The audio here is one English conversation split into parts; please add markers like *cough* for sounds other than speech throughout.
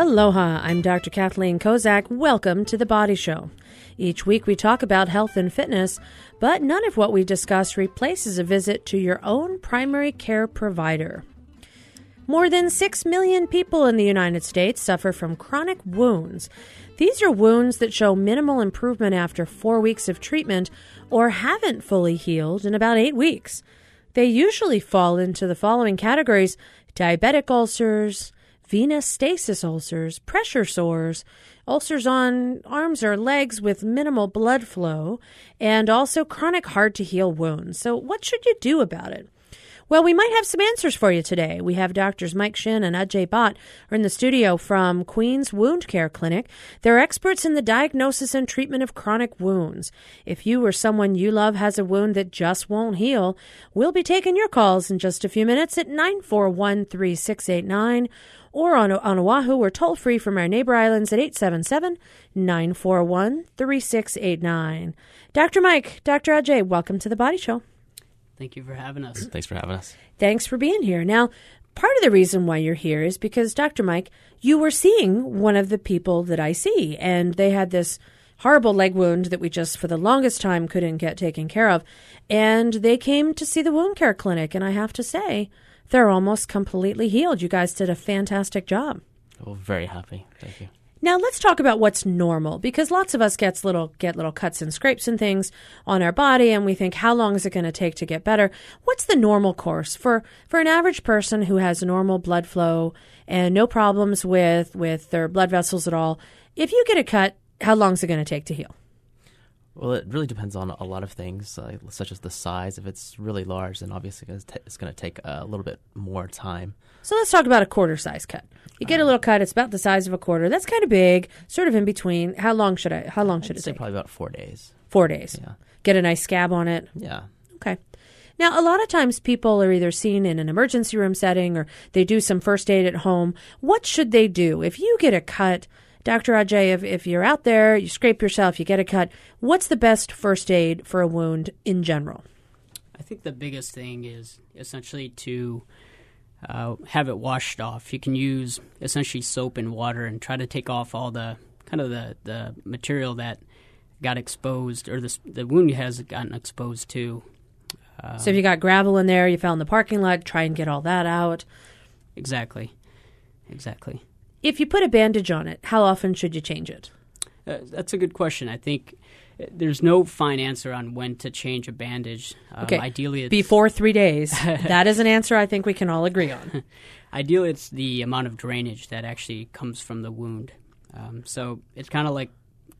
Aloha, I'm Dr. Kathleen Kozak. Welcome to The Body Show. Each week we talk about health and fitness, but none of what we discuss replaces a visit to your own primary care provider. More than 6 million people in the United States suffer from chronic wounds. These are wounds that show minimal improvement after four weeks of treatment or haven't fully healed in about eight weeks. They usually fall into the following categories diabetic ulcers, venous stasis ulcers, pressure sores, ulcers on arms or legs with minimal blood flow, and also chronic hard to heal wounds. So, what should you do about it? Well, we might have some answers for you today. We have doctors Mike Shin and Ajay Bhatt are in the studio from Queens Wound Care Clinic. They're experts in the diagnosis and treatment of chronic wounds. If you or someone you love has a wound that just won't heal, we'll be taking your calls in just a few minutes at 941 3689 or on, on Oahu, we're toll free from our neighbor islands at 877 941 3689. Dr. Mike, Dr. Ajay, welcome to the Body Show. Thank you for having us. Thanks for having us. Thanks for being here. Now, part of the reason why you're here is because, Dr. Mike, you were seeing one of the people that I see, and they had this horrible leg wound that we just, for the longest time, couldn't get taken care of. And they came to see the wound care clinic, and I have to say, they're almost completely healed. You guys did a fantastic job. Well, very happy. Thank you. Now let's talk about what's normal because lots of us gets little get little cuts and scrapes and things on our body and we think how long is it going to take to get better? What's the normal course for for an average person who has normal blood flow and no problems with with their blood vessels at all? If you get a cut, how long is it going to take to heal? Well, it really depends on a lot of things, uh, such as the size. If it's really large, then obviously it's, going to take a little bit more time. So let's talk about a quarter size cut. You get a little cut; it's about the size of a quarter. That's kind of big, sort of in between. How long should I? How long should I'd it say take? probably about four days. Four days. Yeah. Get a nice scab on it. Yeah. Okay. Now, a lot of times people are either seen in an emergency room setting or they do some first aid at home. What should they do if you get a cut? Dr. Ajay, if, if you're out there, you scrape yourself, you get a cut, what's the best first aid for a wound in general? I think the biggest thing is essentially to uh, have it washed off. You can use essentially soap and water and try to take off all the kind of the, the material that got exposed or the, the wound has gotten exposed to. Uh, so if you got gravel in there, you fell in the parking lot, try and get all that out. Exactly. Exactly. If you put a bandage on it, how often should you change it? Uh, that's a good question. I think uh, there's no fine answer on when to change a bandage. Um, okay. Ideally, it's, before three days. *laughs* that is an answer I think we can all agree on. *laughs* ideally, it's the amount of drainage that actually comes from the wound. Um, so it's kind of like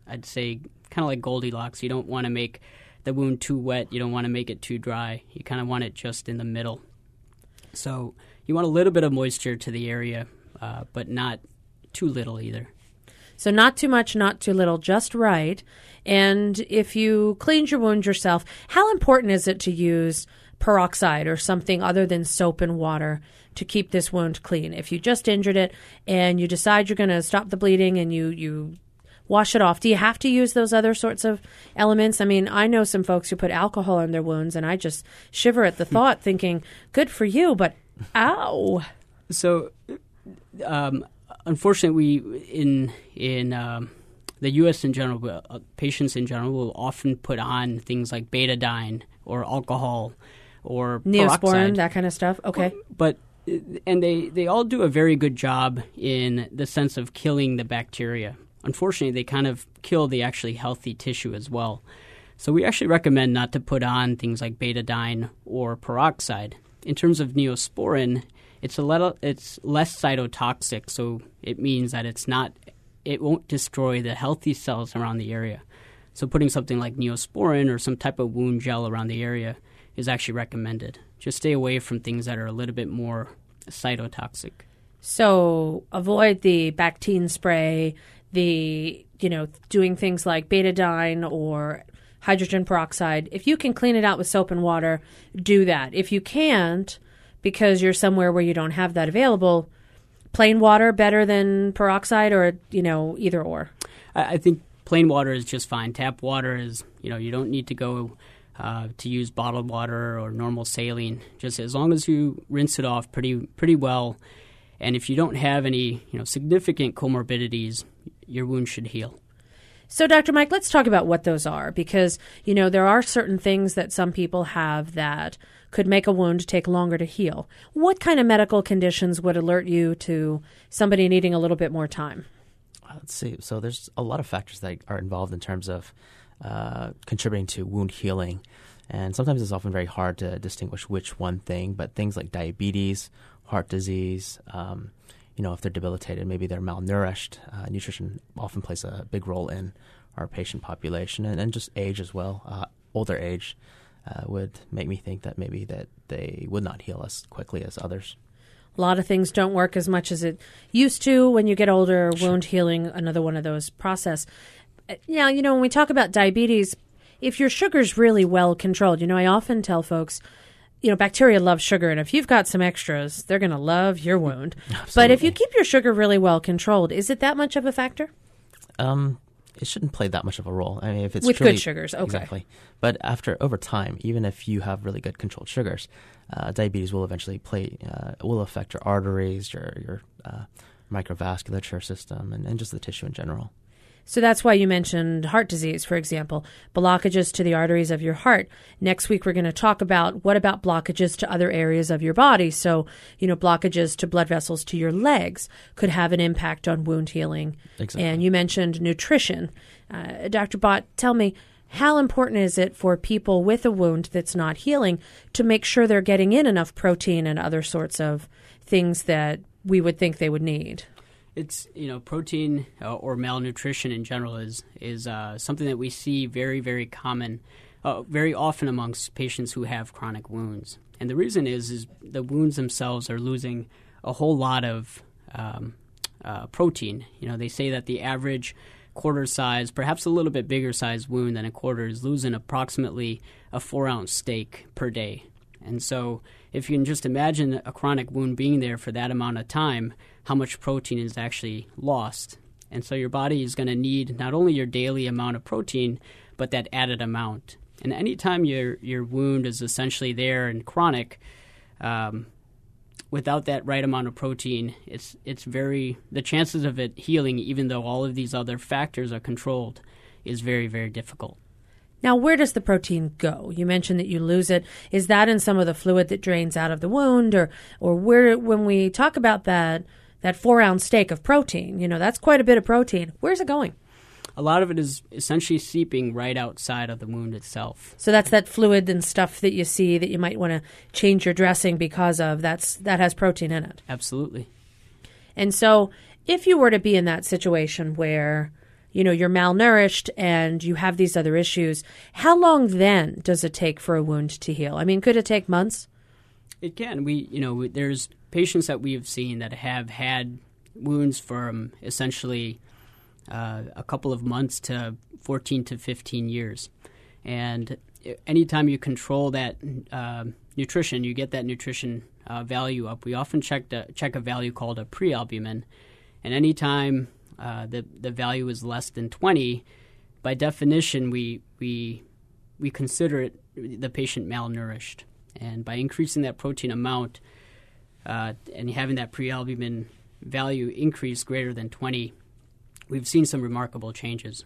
I'd say, kind of like Goldilocks. You don't want to make the wound too wet. You don't want to make it too dry. You kind of want it just in the middle. So you want a little bit of moisture to the area, uh, but not too little either. So not too much, not too little, just right. And if you cleaned your wound yourself, how important is it to use peroxide or something other than soap and water to keep this wound clean? If you just injured it and you decide you're going to stop the bleeding and you you wash it off, do you have to use those other sorts of elements? I mean, I know some folks who put alcohol in their wounds and I just shiver at the thought thinking, good for you, but ow. So um, unfortunately, we in in um, the U.S. in general, uh, patients in general will often put on things like betadine or alcohol or Neosporin, peroxide. that kind of stuff. Okay. But and they they all do a very good job in the sense of killing the bacteria. Unfortunately, they kind of kill the actually healthy tissue as well. So we actually recommend not to put on things like betadine or peroxide. In terms of neosporin, it's a little it's less cytotoxic, so it means that it's not it won't destroy the healthy cells around the area. So putting something like neosporin or some type of wound gel around the area is actually recommended. Just stay away from things that are a little bit more cytotoxic. So avoid the Bactine spray, the you know doing things like betadine or hydrogen peroxide. If you can clean it out with soap and water, do that. If you can't, because you're somewhere where you don't have that available, plain water better than peroxide, or you know either or. I, I think plain water is just fine. Tap water is you know you don't need to go. Uh, to use bottled water or normal saline, just as long as you rinse it off pretty pretty well, And if you don't have any, you know, significant comorbidities, your wound should heal. So, Dr. Mike, let's talk about what those are because, you know, there are certain things that some people have that could make a wound take longer to heal. What kind of medical conditions would alert you to somebody needing a little bit more time? Let's see. So, there's a lot of factors that are involved in terms of uh, contributing to wound healing. And sometimes it's often very hard to distinguish which one thing, but things like diabetes, heart disease, um, you know, if they're debilitated, maybe they're malnourished. Uh, nutrition often plays a big role in our patient population, and, and just age as well. Uh, older age uh, would make me think that maybe that they would not heal as quickly as others. A lot of things don't work as much as it used to when you get older. Sure. Wound healing, another one of those process. Uh, now, you know, when we talk about diabetes, if your sugar's really well controlled, you know, I often tell folks you know, bacteria love sugar, and if you've got some extras, they're going to love your wound. Absolutely. *laughs* But if you keep your sugar really well controlled, is it that much of a factor? Um, it shouldn't play that much of a role. I mean, if it's with truly, good sugars, okay. Exactly. But after over time, even if you have really good controlled sugars, uh, diabetes will eventually play uh, will affect your arteries, your your uh, microvasculature system, and, and just the tissue in general. So that's why you mentioned heart disease, for example, blockages to the arteries of your heart. Next week, we're going to talk about what about blockages to other areas of your body. So, you know, blockages to blood vessels to your legs could have an impact on wound healing. Exactly. And you mentioned nutrition. Uh, Dr. Bhatt, tell me, how important is it for people with a wound that's not healing to make sure they're getting in enough protein and other sorts of things that we would think they would need? It's you know protein uh, or malnutrition in general is is uh, something that we see very very common, uh, very often amongst patients who have chronic wounds. And the reason is is the wounds themselves are losing a whole lot of um, uh, protein. You know they say that the average quarter size, perhaps a little bit bigger size wound than a quarter is losing approximately a four ounce steak per day. And so, if you can just imagine a chronic wound being there for that amount of time, how much protein is actually lost. And so your body is going to need not only your daily amount of protein, but that added amount. And anytime your your wound is essentially there and chronic, um, without that right amount of protein, it's it's very the chances of it healing, even though all of these other factors are controlled, is very very difficult. Now, where does the protein go? You mentioned that you lose it. Is that in some of the fluid that drains out of the wound, or or where? When we talk about that, that four ounce steak of protein. You know, that's quite a bit of protein. Where's it going? A lot of it is essentially seeping right outside of the wound itself. So that's that fluid and stuff that you see that you might want to change your dressing because of. That's that has protein in it. Absolutely. And so, if you were to be in that situation where you know you're malnourished and you have these other issues, how long then does it take for a wound to heal? I mean, could it take months? It can. We, you know, there's patients that we have seen that have had wounds from essentially uh, a couple of months to 14 to 15 years. And anytime you control that uh, nutrition, you get that nutrition uh, value up. We often check, check a value called a prealbumin. And anytime uh, the, the value is less than 20, by definition, we, we, we consider it, the patient malnourished. And by increasing that protein amount, uh, and having that prealbumin value increase greater than 20, we've seen some remarkable changes.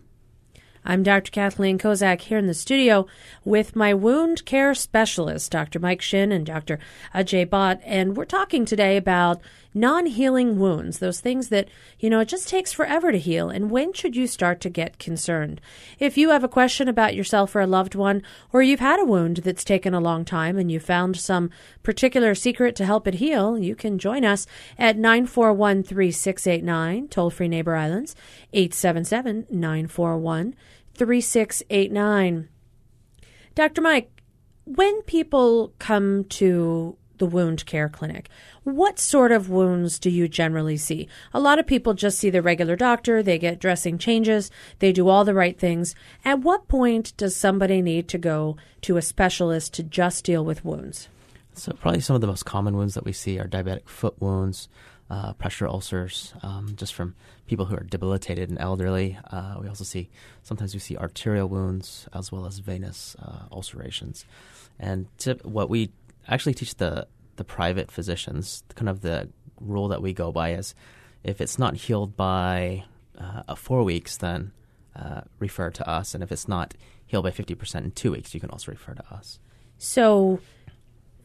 I'm Dr. Kathleen Kozak here in the studio with my wound care specialist, Dr. Mike Shin and Dr. Ajay Bhatt, and we're talking today about non healing wounds, those things that, you know, it just takes forever to heal. And when should you start to get concerned? If you have a question about yourself or a loved one, or you've had a wound that's taken a long time and you found some particular secret to help it heal, you can join us at 941 3689, toll free Neighbor Islands, 877 941 3689. Dr. Mike, when people come to the wound care clinic. What sort of wounds do you generally see? A lot of people just see the regular doctor, they get dressing changes, they do all the right things. At what point does somebody need to go to a specialist to just deal with wounds? So, probably some of the most common wounds that we see are diabetic foot wounds, uh, pressure ulcers, um, just from people who are debilitated and elderly. Uh, we also see sometimes we see arterial wounds as well as venous uh, ulcerations. And tip, what we actually teach the the private physicians kind of the rule that we go by is if it's not healed by uh, four weeks, then uh, refer to us. And if it's not healed by 50% in two weeks, you can also refer to us. So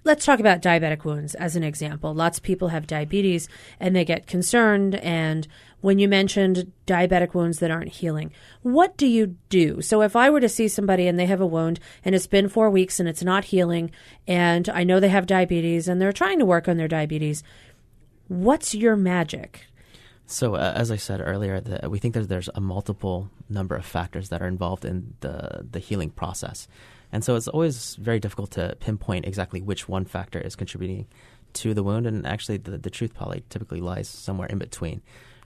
let's talk about diabetic wounds as an example. Lots of people have diabetes and they get concerned. And when you mentioned diabetic wounds that aren't healing, what do you do? So if I were to see somebody and they have a wound and it's been four weeks and it's not healing, and I know they have diabetes and they're trying to work on their diabetes, what's your magic? So, uh, as I said earlier, the, we think that there's a multiple number of factors that are involved in the the healing process, and so it's always very difficult to pinpoint exactly which one factor is contributing to the wound. And actually, the, the truth probably typically lies somewhere in between.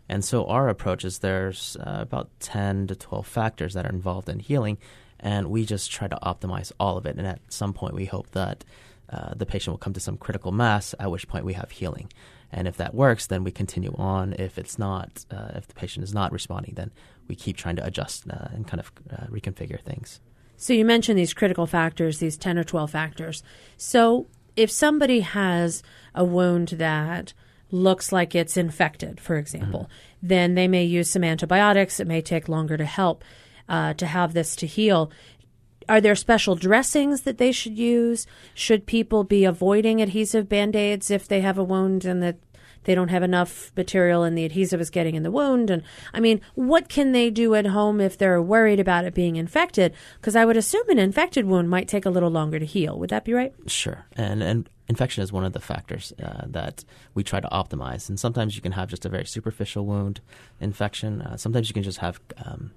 And so, our approach is there's uh, about ten to twelve factors that are involved in healing, and we just try to optimize all of it. And at some point, we hope that uh, the patient will come to some critical mass, at which point we have healing. And if that works, then we continue on. If it's not, uh, if the patient is not responding, then we keep trying to adjust uh, and kind of uh, reconfigure things. So you mentioned these critical factors, these 10 or 12 factors. So if somebody has a wound that looks like it's infected, for example, mm-hmm. then they may use some antibiotics. It may take longer to help uh, to have this to heal. Are there special dressings that they should use? Should people be avoiding adhesive band aids if they have a wound and that they don't have enough material and the adhesive is getting in the wound? And I mean, what can they do at home if they're worried about it being infected? Because I would assume an infected wound might take a little longer to heal. Would that be right? Sure. And, and infection is one of the factors uh, that we try to optimize. And sometimes you can have just a very superficial wound infection. Uh, sometimes you can just have um,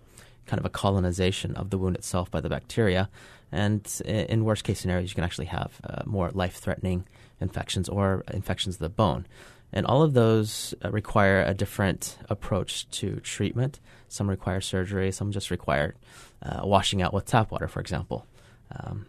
kind of a colonization of the wound itself by the bacteria. And in worst case scenarios, you can actually have uh, more life threatening infections or infections of the bone. And all of those uh, require a different approach to treatment. Some require surgery, some just require uh, washing out with tap water, for example. Um,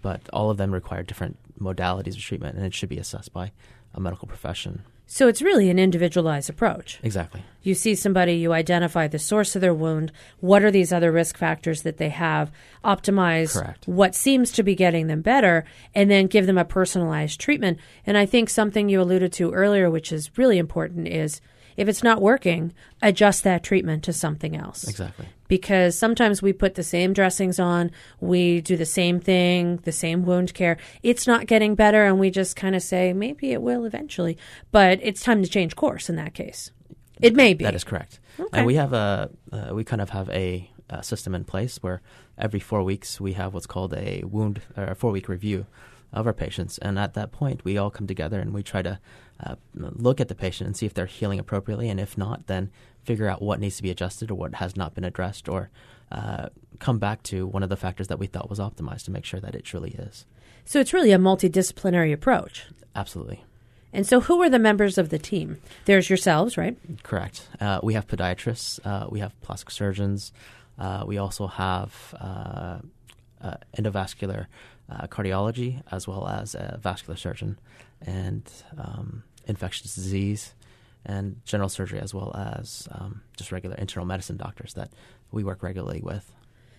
but all of them require different modalities of treatment, and it should be assessed by a medical profession. So it's really an individualized approach. Exactly. You see somebody, you identify the source of their wound. What are these other risk factors that they have? Optimize Correct. what seems to be getting them better, and then give them a personalized treatment. And I think something you alluded to earlier, which is really important, is if it's not working, adjust that treatment to something else. Exactly. Because sometimes we put the same dressings on, we do the same thing, the same wound care. It's not getting better, and we just kind of say, maybe it will eventually. But it's time to change course in that case. It may be. That is correct. Okay. And we have a, uh, we kind of have a, a, system in place where every four weeks we have what's called a wound, or a four week review of our patients. And at that point, we all come together and we try to uh, look at the patient and see if they're healing appropriately. And if not, then figure out what needs to be adjusted or what has not been addressed, or uh, come back to one of the factors that we thought was optimized to make sure that it truly is. So it's really a multidisciplinary approach. Absolutely. And so, who are the members of the team? There's yourselves, right? Correct. Uh, we have podiatrists, uh, we have plastic surgeons, uh, we also have uh, uh, endovascular uh, cardiology as well as a vascular surgeon and um, infectious disease and general surgery as well as um, just regular internal medicine doctors that we work regularly with.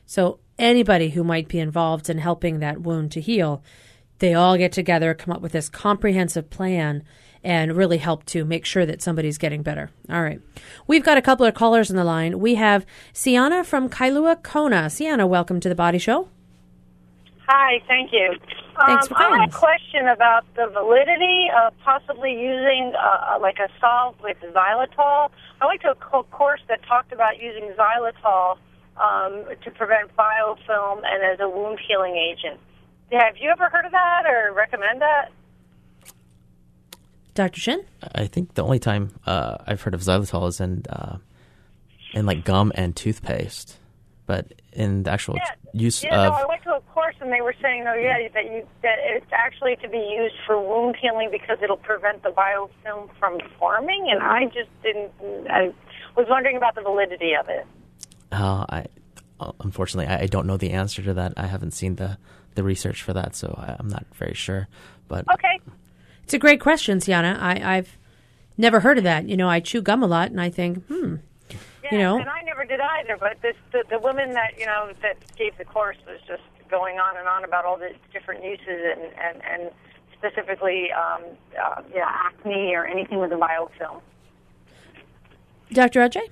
So anybody who might be involved in helping that wound to heal, they all get together, come up with this comprehensive plan and really help to make sure that somebody's getting better. All right. We've got a couple of callers on the line. We have Sienna from Kailua Kona. Sienna, welcome to the Body Show. Hi, thank you. Thanks for um, I have a question about the validity of possibly using uh, like a solve with xylitol. I went to a course that talked about using xylitol um, to prevent biofilm and as a wound healing agent. Have you ever heard of that or recommend that? Dr. Shin? I think the only time uh, I've heard of xylitol is in uh, in like gum and toothpaste, but in the actual yeah. Use yeah, of no, I went to a course and they were saying, oh yeah, that you that it's actually to be used for wound healing because it'll prevent the biofilm from forming, and I just didn't. I was wondering about the validity of it. Uh, I unfortunately I, I don't know the answer to that. I haven't seen the the research for that, so I, I'm not very sure. But okay, it's a great question, Sienna. I, I've never heard of that. You know, I chew gum a lot, and I think, hmm. Yeah, you know, and I never did either. But this, the, the woman that you know that gave the course was just going on and on about all the different uses and and and specifically um, uh, yeah, acne or anything with a biofilm. Dr. Ajay?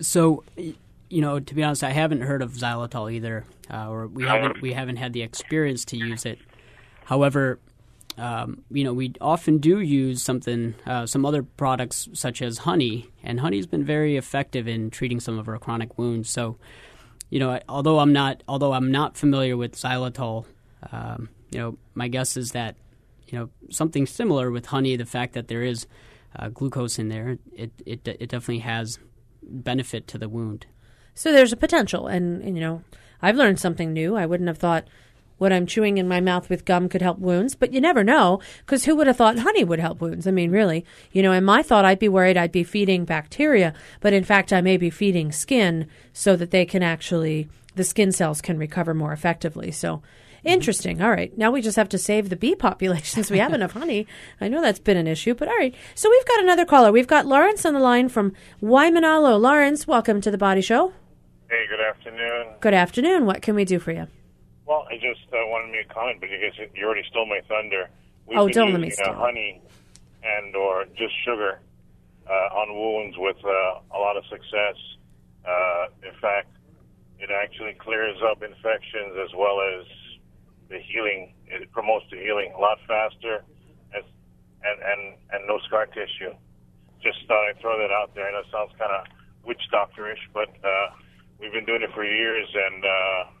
So, you know, to be honest, I haven't heard of xylitol either, uh, or we haven't we haven't had the experience to use it. However, um, you know, we often do use something, uh, some other products such as honey, and honey's been very effective in treating some of our chronic wounds. So, you know, although I'm not, although I'm not familiar with xylitol, um, you know, my guess is that, you know, something similar with honey, the fact that there is uh, glucose in there, it, it it definitely has benefit to the wound. So there's a potential, and, and you know, I've learned something new. I wouldn't have thought what I'm chewing in my mouth with gum could help wounds, but you never know because who would have thought honey would help wounds? I mean, really, you know, in my thought, I'd be worried I'd be feeding bacteria, but in fact, I may be feeding skin so that they can actually, the skin cells can recover more effectively. So, Interesting. All right. Now we just have to save the bee populations. we have enough honey. I know that's been an issue, but all right. So we've got another caller. We've got Lawrence on the line from Waimanalo. Lawrence, welcome to the Body Show. Hey, good afternoon. Good afternoon. What can we do for you? Well, I just uh, wanted to make a comment, but I guess you already stole my thunder. We've Oh, been don't let me using, steal uh, honey and or just sugar uh, on wounds with uh, a lot of success. Uh, in fact, it actually clears up infections as well as the healing. It promotes the healing a lot faster, as, and and and no scar tissue. Just thought I'd throw that out there. I know it sounds kind of witch doctorish, but uh, we've been doing it for years, and uh,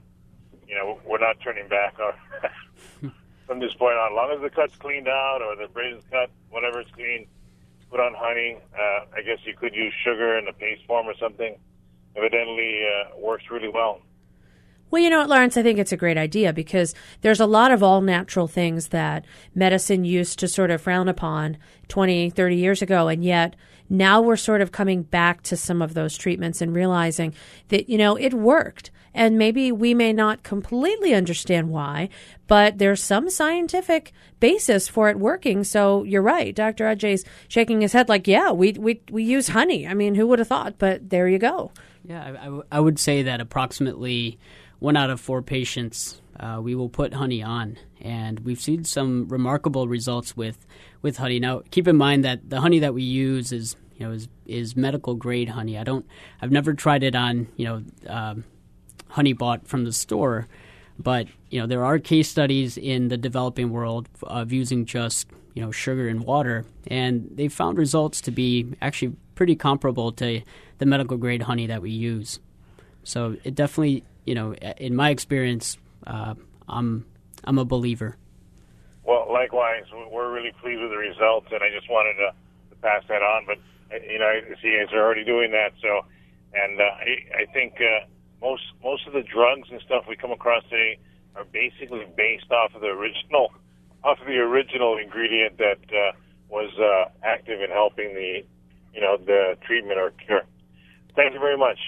you know we're not turning back *laughs* from this point on. As long as the cut's cleaned out or the abrasion's cut, whatever it's clean, put on honey. Uh, I guess you could use sugar in a paste form or something. Evidently, uh, works really well. Well, you know what, Lawrence, I think it's a great idea because there's a lot of all natural things that medicine used to sort of frown upon 20, 30 years ago. And yet now we're sort of coming back to some of those treatments and realizing that, you know, it worked. And maybe we may not completely understand why, but there's some scientific basis for it working. So you're right. Dr. Ajay's shaking his head like, yeah, we, we, we use honey. I mean, who would have thought? But there you go. Yeah, I, I w- I would say that approximately one out of four patients uh, we will put honey on, and we've seen some remarkable results with with honey. Now, keep in mind that the honey that we use is you know is is medical grade honey. I don't, I've never tried it on you know um, honey bought from the store, but you know there are case studies in the developing world of using just you know sugar and water, and they found results to be actually pretty comparable to the medical grade honey that we use. So it definitely, you know, in my experience, uh, I'm I'm a believer. Well, likewise, we're really pleased with the results, and I just wanted to, pass that on. But uh, you know, I see guys are already doing that. So, and uh, I, I think uh, most most of the drugs and stuff we come across today are basically based off of the original, *laughs* off of the original ingredient that uh, was uh, active in helping the, you know, the treatment or cure. Thank you very much.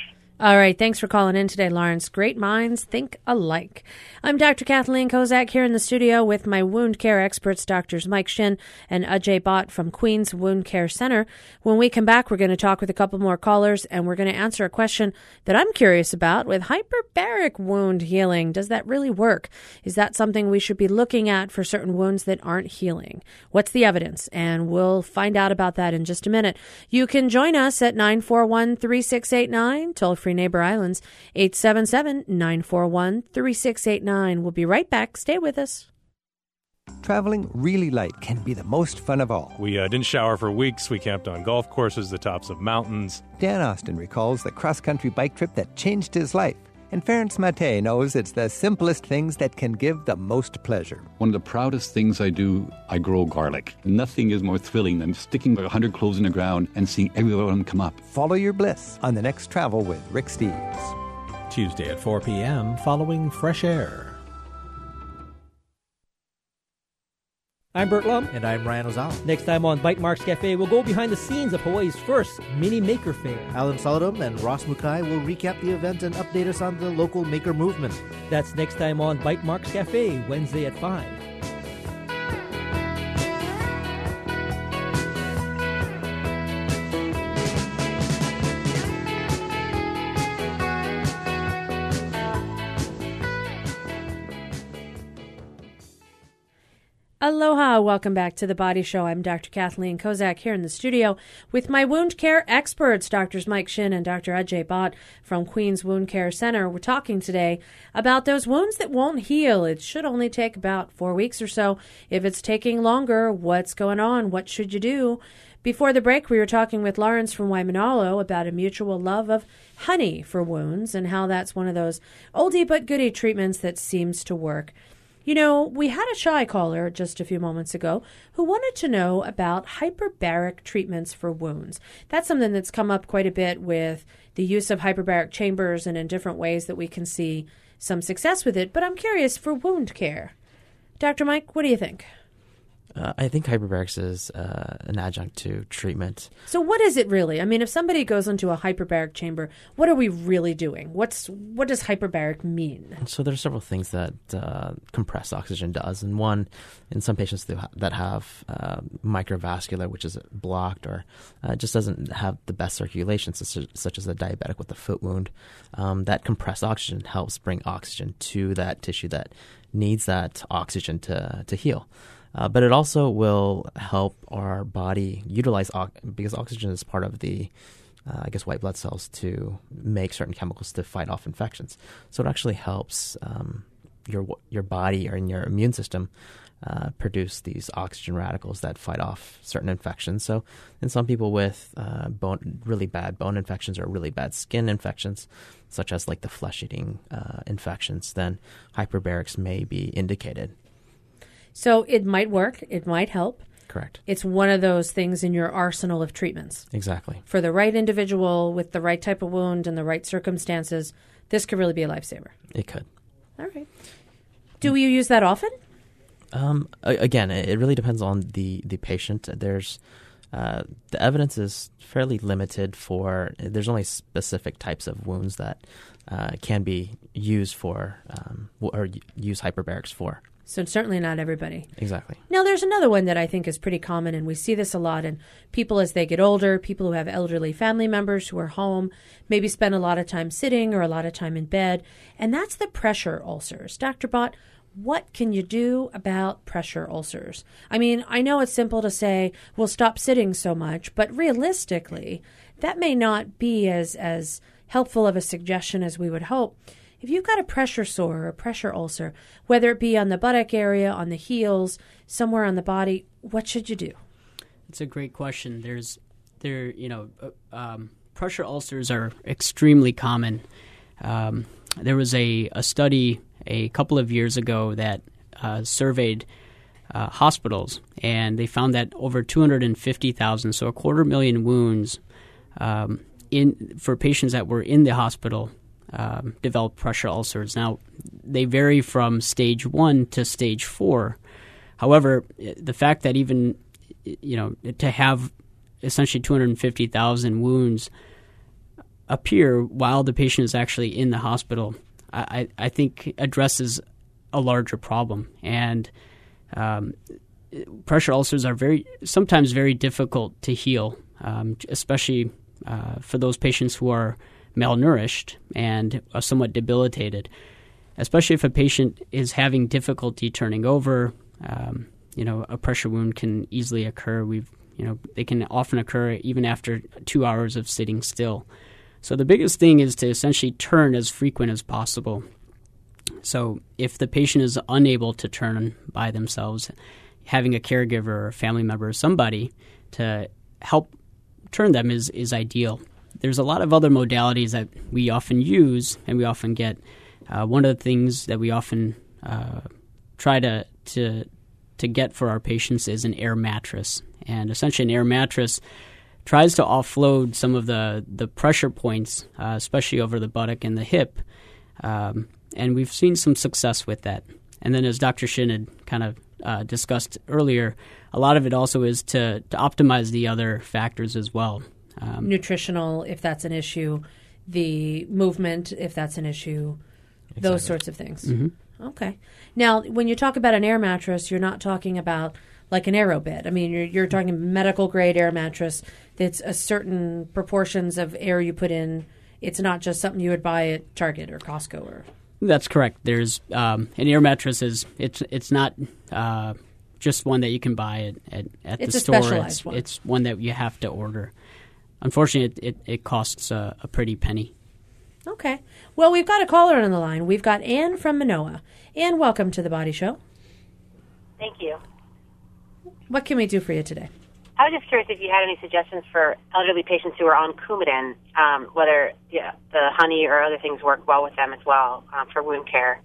All right. Thanks for calling in today, Lawrence. Great minds think alike. I'm Dr. Kathleen Kozak here in the studio with my wound care experts, Doctors Mike Shin and Ajay Bhatt from Queens Wound Care Center. When we come back, we're going to talk with a couple more callers and we're going to answer a question that I'm curious about with hyperbaric wound healing. Does that really work? Is that something we should be looking at for certain wounds that aren't healing? What's the evidence? And we'll find out about that in just a minute. You can join us at 941 3689, toll free Neighbor Islands, 877 941 3689. We'll be right back. Stay with us. Traveling really light can be the most fun of all. We uh, didn't shower for weeks. We camped on golf courses, the tops of mountains. Dan Austin recalls the cross country bike trip that changed his life. And Ferenc Máté knows it's the simplest things that can give the most pleasure. One of the proudest things I do, I grow garlic. Nothing is more thrilling than sticking 100 cloves in the ground and seeing every one of them come up. Follow your bliss on the next travel with Rick Steves. Tuesday at 4 p.m. following Fresh Air. I'm Burt Lum. And I'm Ryan Ozawa. Next time on Bytemarks Cafe, we'll go behind the scenes of Hawaii's first mini maker Faire. Alan Saladum and Ross Mukai will recap the event and update us on the local maker movement. That's next time on Bytemarks Cafe, Wednesday at 5. Aloha, welcome back to the Body Show. I'm Dr. Kathleen Kozak here in the studio with my wound care experts, Doctors Mike Shin and Dr. Ajay Bhatt from Queens Wound Care Center. We're talking today about those wounds that won't heal. It should only take about four weeks or so. If it's taking longer, what's going on? What should you do? Before the break, we were talking with Lawrence from Waimanalo about a mutual love of honey for wounds and how that's one of those oldie but goodie treatments that seems to work. You know, we had a shy caller just a few moments ago who wanted to know about hyperbaric treatments for wounds. That's something that's come up quite a bit with the use of hyperbaric chambers and in different ways that we can see some success with it. But I'm curious for wound care. Dr. Mike, what do you think? Uh, I think hyperbarics is uh, an adjunct to treatment. So, what is it really? I mean, if somebody goes into a hyperbaric chamber, what are we really doing? What's what does hyperbaric mean? So, there are several things that uh, compressed oxygen does, and one, in some patients that have uh, microvascular, which is blocked or uh, just doesn't have the best circulation, such, such as a diabetic with a foot wound, um, that compressed oxygen helps bring oxygen to that tissue that needs that oxygen to to heal. Uh, but it also will help our body utilize because oxygen is part of the uh, I guess white blood cells to make certain chemicals to fight off infections. So it actually helps um, your your body or in your immune system uh, produce these oxygen radicals that fight off certain infections. So, in some people with uh, bone, really bad bone infections or really bad skin infections, such as like the flesh eating uh, infections, then hyperbarics may be indicated. So it might work, it might help. Correct. It's one of those things in your arsenal of treatments. Exactly. For the right individual with the right type of wound and the right circumstances, this could really be a lifesaver. It could. All right. Do you use that often? Um, again, it really depends on the, the patient. There's uh, the evidence is fairly limited for. There's only specific types of wounds that uh, can be used for um, or use hyperbarics for. So certainly not everybody. Exactly. Now there's another one that I think is pretty common and we see this a lot in people as they get older, people who have elderly family members who are home, maybe spend a lot of time sitting or a lot of time in bed, and that's the pressure ulcers. Dr. Bhatt, what can you do about pressure ulcers? I mean, I know it's simple to say, well, stop sitting so much, but realistically, that may not be as, as helpful of a suggestion as we would hope. If you've got a pressure sore or a pressure ulcer, whether it be on the buttock area, on the heels, somewhere on the body, what should you do? It's a great question. There's there, you know, uh, um, pressure ulcers are extremely common. Um, there was a, a study a couple of years ago that uh, surveyed uh, hospitals, and they found that over 250,000, so a quarter million wounds, um, in for patients that were in the hospital um, develop pressure ulcers. Now, they vary from stage one to stage four. However, the fact that even you know to have essentially 250,000 wounds appear while the patient is actually in the hospital, I, I think addresses a larger problem. And um, pressure ulcers are very sometimes very difficult to heal, um, especially uh, for those patients who are malnourished and somewhat debilitated, especially if a patient is having difficulty turning over. Um, you know, a pressure wound can easily occur. We've, you know, they can often occur even after two hours of sitting still. So the biggest thing is to essentially turn as frequent as possible. So if the patient is unable to turn by themselves, having a caregiver or family member or somebody to help turn them is, is ideal there's a lot of other modalities that we often use and we often get. Uh, one of the things that we often uh, try to, to to get for our patients is an air mattress, and essentially an air mattress tries to offload some of the the pressure points, uh, especially over the buttock and the hip, um, and we've seen some success with that. And then, as Dr. Shin had kind of uh, discussed earlier, a lot of it also is to, to optimize the other factors as well. Um, Nutritional, if that's an issue, the movement, if that's an issue, exactly. those sorts of things. Mm-hmm. Okay. Now, when you talk about an air mattress, you're not talking about like an aero bed. I mean, you're, you're talking medical grade air mattress that's a certain proportions of air you put in. It's not just something you would buy at Target or Costco or. That's correct. There's um, an air mattress is it's it's not uh, just one that you can buy at at, at It's the a store. specialized it's, one. it's one that you have to order. Unfortunately, it, it, it costs a, a pretty penny. Okay. Well, we've got a caller on the line. We've got Anne from Manoa. Anne, welcome to the Body Show. Thank you. What can we do for you today? I was just curious if you had any suggestions for elderly patients who are on Coumadin, um, whether yeah, the honey or other things work well with them as well um, for wound care.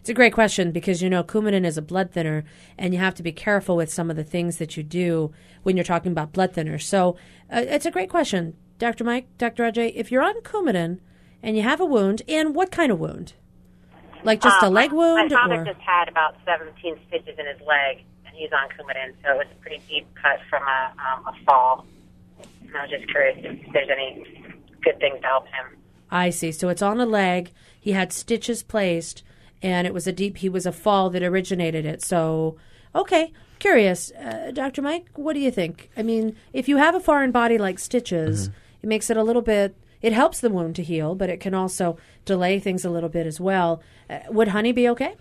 It's a great question because you know Coumadin is a blood thinner, and you have to be careful with some of the things that you do when you're talking about blood thinners. So uh, it's a great question, Dr. Mike, Dr. Ajay. If you're on Coumadin and you have a wound, and what kind of wound? Like just a Um, leg wound, My father or just had about 17 stitches in his leg, and he's on Coumadin, so it was a pretty deep cut from a, um, a fall. And I was just curious if there's any good things to help him. I see. So it's on a leg. He had stitches placed, and it was a deep. He was a fall that originated it. So, okay, curious, uh, Doctor Mike. What do you think? I mean, if you have a foreign body like stitches, it makes it a little bit. It helps the wound to heal, but it can also delay things a little bit as well. Uh, would honey be okay?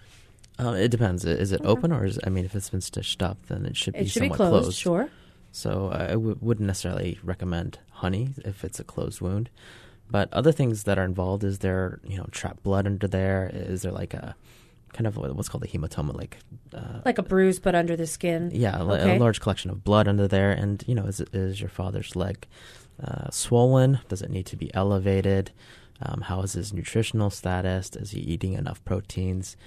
Um, it depends. Is it open or is I mean, if it's been stitched up, then it should be It should be somewhat closed, sure. So I w- wouldn't necessarily recommend honey if it's a closed wound. But other things that are involved is there, you know, trapped blood under there. Is there like a kind of what's called a hematoma, like uh, Like a bruise, but under the skin. yeah, Okay. a large collection of blood under there. And you know, is is your father's leg uh, swollen? Does it need to be elevated? Um, how is his nutritional status? Is he eating enough proteins?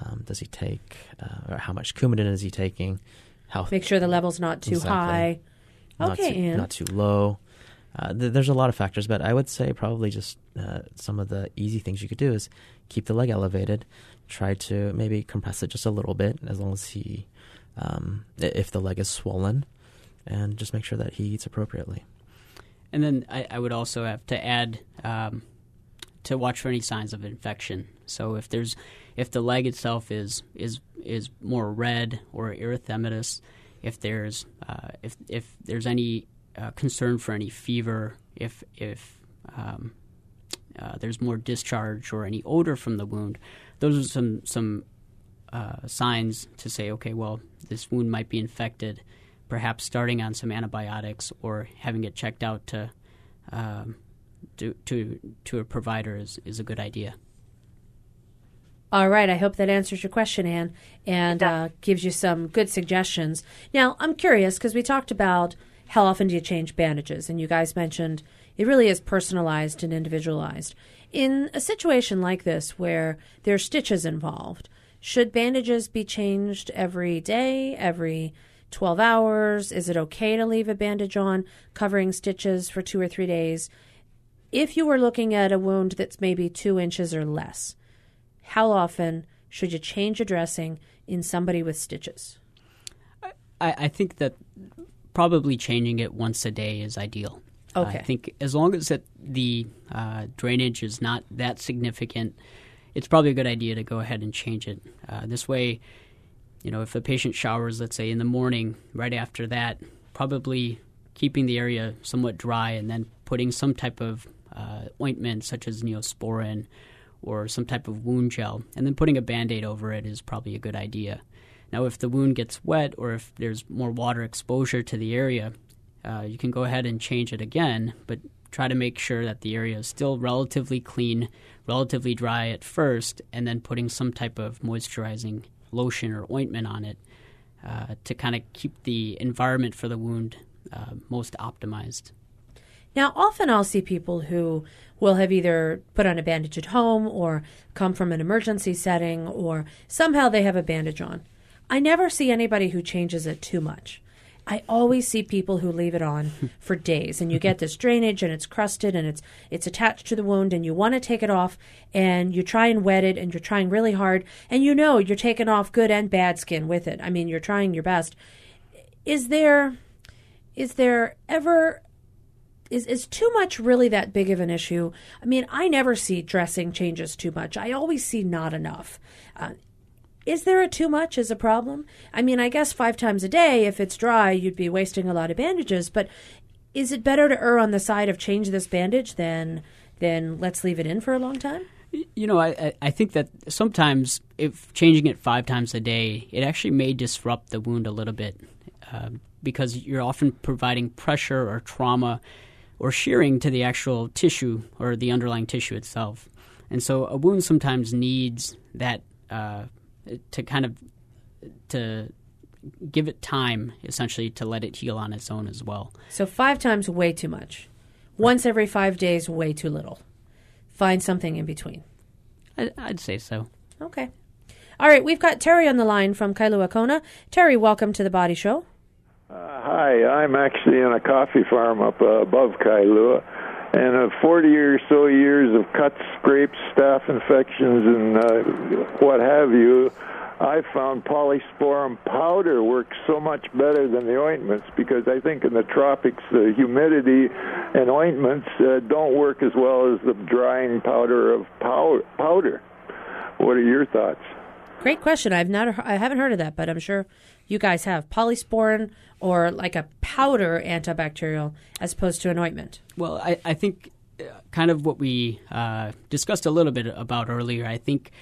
Um, does he take, uh, or how much Coumadin is he taking? How Make sure the level's not too Exactly. high. not Okay, too, Ann. not too low. Uh, th- there's a lot of factors, but I would say probably just uh, some of the easy things you could do is keep the leg elevated. Try to maybe compress it just a little bit, as long as he, um, if the leg is swollen, and just make sure that he eats appropriately. And then I, I would also have to add um, to watch for any signs of infection. So if there's if the leg itself is is is more red or erythematous, if there's uh, if if there's any uh, concern for any fever, if if um, uh, there's more discharge or any odor from the wound, those are some some uh, signs to say, okay, well, this wound might be infected. Perhaps starting on some antibiotics or having it checked out to um, to, to to a provider is, is a good idea. All right. I hope that answers your question, Anne, and uh, gives you some good suggestions. Now, I'm curious because we talked about how often do you change bandages, and you guys mentioned it really is personalized and individualized. In a situation like this where there's stitches involved, should bandages be changed every day, every 12 hours? Is it okay to leave a bandage on covering stitches for two or three days? If you were looking at a wound that's maybe two inches or less, how often should you change a dressing in somebody with stitches? I, I think that probably changing it once a day is ideal. Okay. I think as long as the uh, drainage is not that significant, it's probably a good idea to go ahead and change it. Uh, this way, you know, if a patient showers, let's say in the morning, right after that, probably keeping the area somewhat dry and then putting some type of uh, ointment, such as neosporin or some type of wound gel, and then putting a band aid over it is probably a good idea. Now, if the wound gets wet or if there's more water exposure to the area, uh, you can go ahead and change it again, but try to make sure that the area is still relatively clean, relatively dry at first, and then putting some type of moisturizing lotion or ointment on it uh, to kind of keep the environment for the wound uh, most optimized. Now, often I'll see people who will have either put on a bandage at home or come from an emergency setting or somehow they have a bandage on. I never see anybody who changes it too much. I always see people who leave it on *laughs* for days and you get this drainage and it's crusted and it's it's attached to the wound and you want to take it off and you try and wet it and you're trying really hard and you know you're taking off good and bad skin with it. I mean, you're trying your best. Is there is there ever is is too much really that big of an issue? I mean, I never see dressing changes too much. I always see not enough. Uh, is there a too much as a problem? I mean, I guess five times a day, if it's dry, you'd be wasting a lot of bandages. But is it better to err on the side of change this bandage than than let's leave it in for a long time? You know, I, I think that sometimes if changing it five times a day, it actually may disrupt the wound a little bit uh, because you're often providing pressure or trauma or shearing to the actual tissue or the underlying tissue itself. And so a wound sometimes needs that uh, to kind of to give it time essentially to let it heal on its own as well. So five times way too much. Once every five days, way too little. Find something in between. I, I'd say so. Okay. All right, we've got Terry on the line from Kailua Kona. Terry, welcome to the Body Show. Uh, hi, I'm actually in a coffee farm up uh, above Kailua, and uh, 40 or so years of cuts, scrapes, staph infections, and uh, what have you. I found polysporin powder works so much better than the ointments because I think in the tropics the humidity and ointments uh, don't work as well as the drying powder of pow- powder. What are your thoughts? Great question. I've not I haven't heard of that, but I'm sure you guys have polysporin or like a powder antibacterial as opposed to an ointment. Well, I, I think uh, kind of what we uh, discussed a little bit about earlier. I think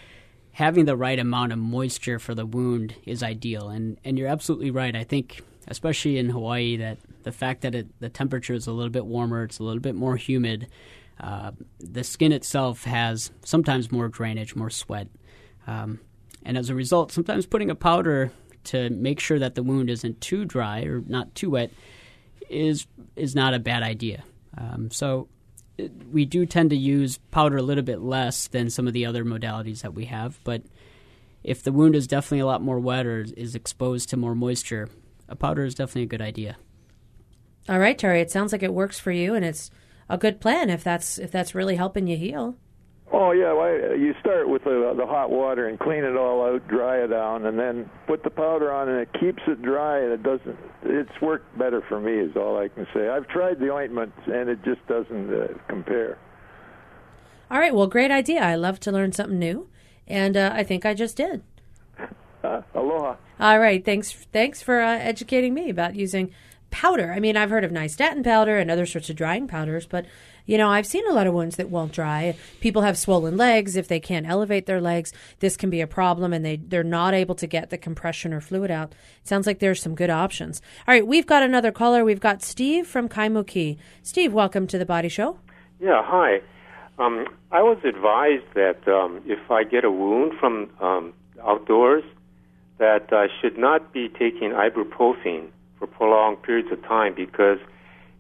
having the right amount of moisture for the wound is ideal. And and you're absolutely right. I think especially in Hawaii that the fact that it, the temperature is a little bit warmer, it's a little bit more humid. Uh, the skin itself has sometimes more drainage, more sweat, um, and as a result, sometimes putting a powder to make sure that the wound isn't too dry or not too wet is is not a bad idea. Um, so we do tend to use powder a little bit less than some of the other modalities that we have, but if the wound is definitely a lot more wet or is exposed to more moisture, a powder is definitely a good idea. All right, Terry. It sounds like it works for you, and it's a good plan if that's if that's really helping you heal. Oh yeah, well, you start with the, the hot water and clean it all out, dry it down, and then put the powder on, and it keeps it dry, and it doesn't. It's worked better for me, is all I can say. I've tried the ointment, and it just doesn't uh, compare. All right, well, great idea. I love to learn something new, and uh, I think I just did. Uh, *laughs* aloha. All right, thanks. Thanks for uh, educating me about using powder. I mean, I've heard of nystatin powder and other sorts of drying powders, but you know, I've seen a lot of wounds that won't dry. People have swollen legs. If they can't elevate their legs, this can be a problem and they, they're not able to get the compression or fluid out. It sounds like there's some good options. All right, we've got another caller. We've got Steve from Kaimuki. Steve, welcome to the Body Show. Yeah, hi. Um, I was advised that um, if I get a wound from um, outdoors, that I should not be taking ibuprofen for prolonged periods of time because –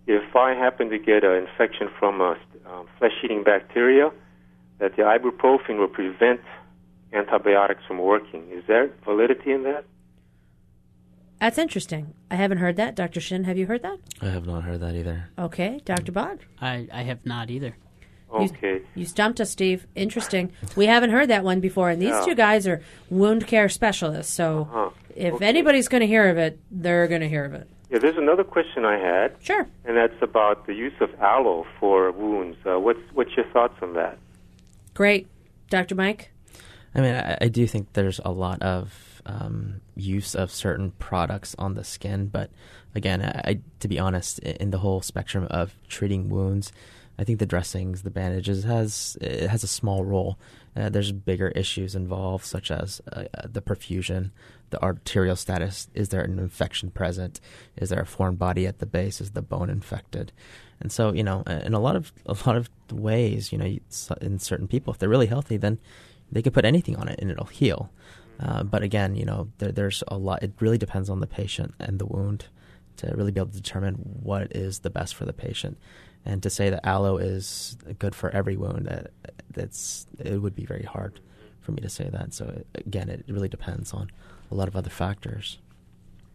if I happen to get an infection from a um, flesh-eating bacteria, that the ibuprofen will prevent antibiotics from working. Is there validity in that? That's interesting. I haven't heard that. Dr. Shin, have you heard that? I have not heard that either. Okay. Dr. Bhatt? I, I have not either. Okay. You, you, stumped us, Steve. Interesting. We haven't heard that one before, and these Yeah. two guys are wound care specialists. So Uh-huh. if Okay. anybody's going to hear of it, they're going to hear of it. Yeah, there's another question I had. Sure. And that's about the use of aloe for wounds. Uh, what's what's your thoughts on that? Great. Dr. Mike? I mean, I, I do think there's a lot of um, use of certain products on the skin, but again, I, I, to be honest, in the whole spectrum of treating wounds, I think the dressings, the bandages has it has a small role. Uh, there's bigger issues involved, such as uh, uh, the perfusion, the arterial status. Is there an infection present? Is there a foreign body at the base? Is the bone infected? And so, you know, in a lot of a lot of ways, you know, in certain people, if they're really healthy, then they could put anything on it and it'll heal. Uh, but again, you know, there, there's a lot. It really depends on the patient and the wound to really be able to determine what is the best for the patient. And to say that aloe is good for every wound, that that's it would be very hard for me to say that. So again, it really depends on a lot of other factors.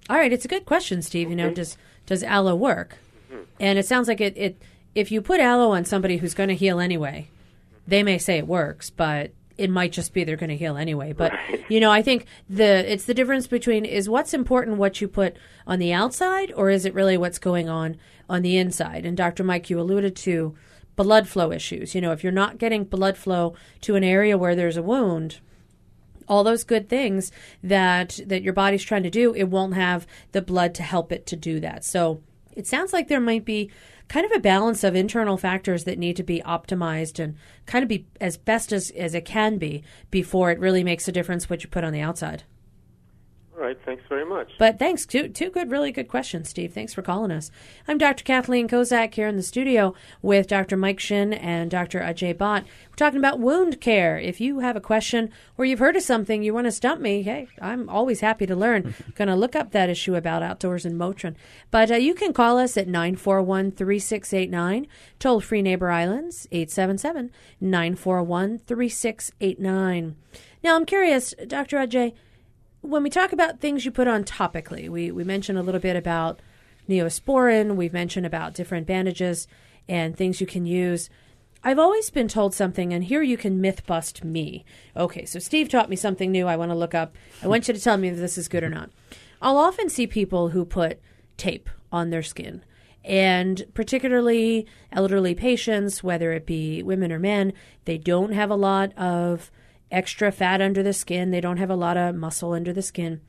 All right, it's a good question, Steve. You know, does does aloe work? Mm-hmm. And it sounds like it, it if you put aloe on somebody who's going to heal anyway, they may say it works, but it might just be they're going to heal anyway. But *laughs* you know, I think the it's the difference between is what's important what you put on the outside, or is it really what's going on on the inside? And Dr. Mike, you alluded to blood flow issues. You know, if you're not getting blood flow to an area where there's a wound, all those good things that that your body's trying to do, it won't have the blood to help it to do that. So It sounds like there might be kind of a balance of internal factors that need to be optimized and kind of be as best as, as it can be before it really makes a difference what you put on the outside. All right, thanks very much. But thanks, two two good, really good questions, Steve. Thanks for calling us. I'm Dr. Kathleen Kozak here in the studio with Dr. Mike Shin and Dr. Ajay Bhatt. We're talking about wound care. If you have a question or you've heard of something you want to stump me, hey, I'm always happy to learn. *laughs* going to look up that issue about outdoors and Motrin. But uh, you can call us at 941 3689, toll free Neighbor Islands, 877 941 3689. Now, I'm curious, Dr. Ajay when we talk about things you put on topically, we, we mentioned a little bit about neosporin, we've mentioned about different bandages and things you can use. I've always been told something, and here you can myth bust me. Okay, so Steve taught me something new I want to look up. I want you to tell me if this is good or not. I'll often see people who put tape on their skin. And particularly elderly patients, whether it be women or men, they don't have a lot of extra fat under the skin. They don't have a lot of muscle under the skin.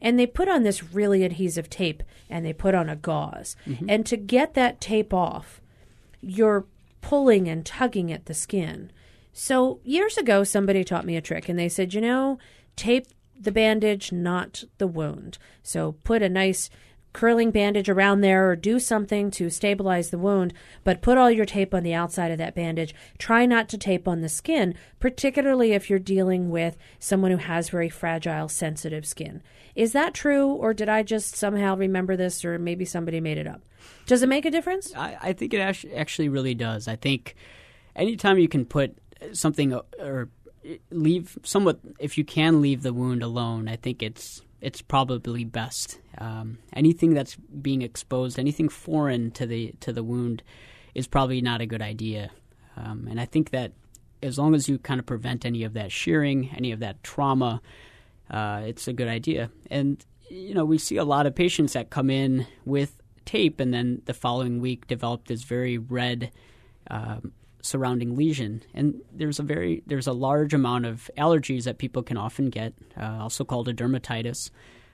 And they put on this really adhesive tape and they put on a gauze. Mm-hmm. And to get that tape off, you're pulling and tugging at the skin. So years ago, somebody taught me a trick and they said, you know, tape the bandage, not the wound. So put a nice curling bandage around there or do something to stabilize the wound, but put all your tape on the outside of that bandage. Try not to tape on the skin, particularly if you're dealing with someone who has very fragile, sensitive skin. Is that true, or did I just somehow remember this, or maybe somebody made it up? Does it make a difference? I, I think it actually, really does. I think anytime you can put something or leave somewhat, if you can leave the wound alone, I think it's it's probably best. Um, anything that's being exposed, anything foreign to the to the wound, is probably not a good idea. Um, and I think that as long as you kind of prevent any of that shearing, any of that trauma, uh, it's a good idea. And you know, we see a lot of patients that come in with tape, and then the following week develop this very red. Um, surrounding lesion and there's a very there's a large amount of allergies that people can often get uh, also called a dermatitis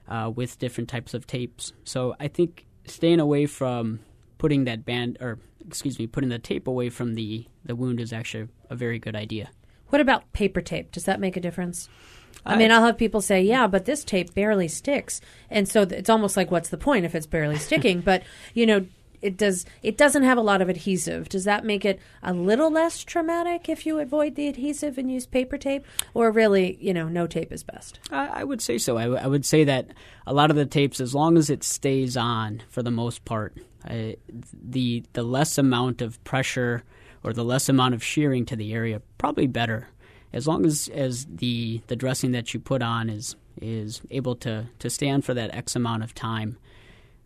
uh, with different types of tapes so i think staying away from putting that band or excuse me putting the tape away from the the wound is actually a very good idea What about paper tape? Does that make a difference? I mean, I'll have people say, "Yeah, but this tape barely sticks," and so it's almost like, "What's the point if it's barely sticking?" *laughs* but you know, it does. It doesn't have a lot of adhesive. Does that make it a little less traumatic if you avoid the adhesive and use paper tape, or really, you know, no tape is best? I, I would say so. I, w- I would say that a lot of the tapes, as long as it stays on for the most part, the the less amount of pressure or the less amount of shearing to the area, probably better. As long as as the the dressing that you put on is is able to to stand for that X amount of time,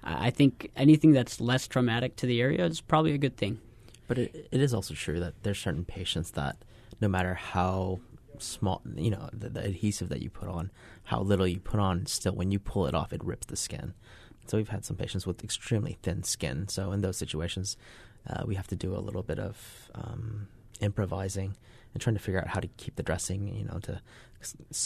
I think anything that's less traumatic to the area is probably a good thing. But it, it is also true that there's certain patients that no matter how small, you know, the, the adhesive that you put on, how little you put on, still when you pull it off, it rips the skin. So we've had some patients with extremely thin skin. So in those situations, uh, we have to do a little bit of um, improvising and trying to figure out how to keep the dressing, you know, to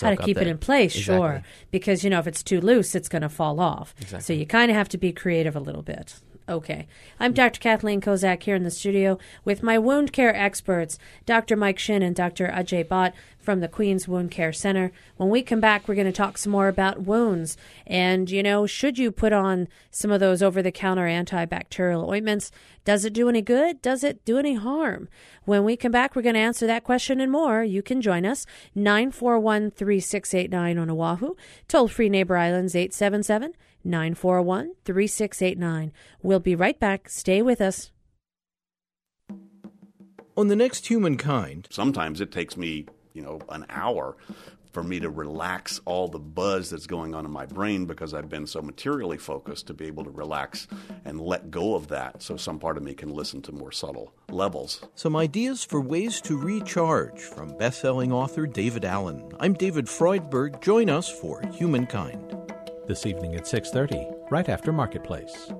How to keep it in place, Exactly. sure. Because you know, if it's too loose, it's going to fall off. So you kind of have to be creative a little bit. Okay. I'm Dr. Kathleen Kozak here in the studio with my wound care experts, Dr. Mike Shin and Dr. Ajay Bhatt from the Queens Wound Care Center. When we come back, we're going to talk some more about wounds. And, you know, should you put on some of those over the counter antibacterial ointments? Does it do any good? Does it do any harm? When we come back, we're going to answer that question and more. You can join us 941 3689 on Oahu, toll free Neighbor Islands 877 941 3689. We'll be right back. Stay with us. On the next humankind, Sometimes it takes me, you know, an hour for me to relax all the buzz that's going on in my brain because I've been so materially focused to be able to relax and let go of that so some part of me can listen to more subtle levels. some ideas for ways to recharge from best-selling author David Allen. I'm David Freudberg. Join us for Humankind. This evening at 6:30, right after Marketplace.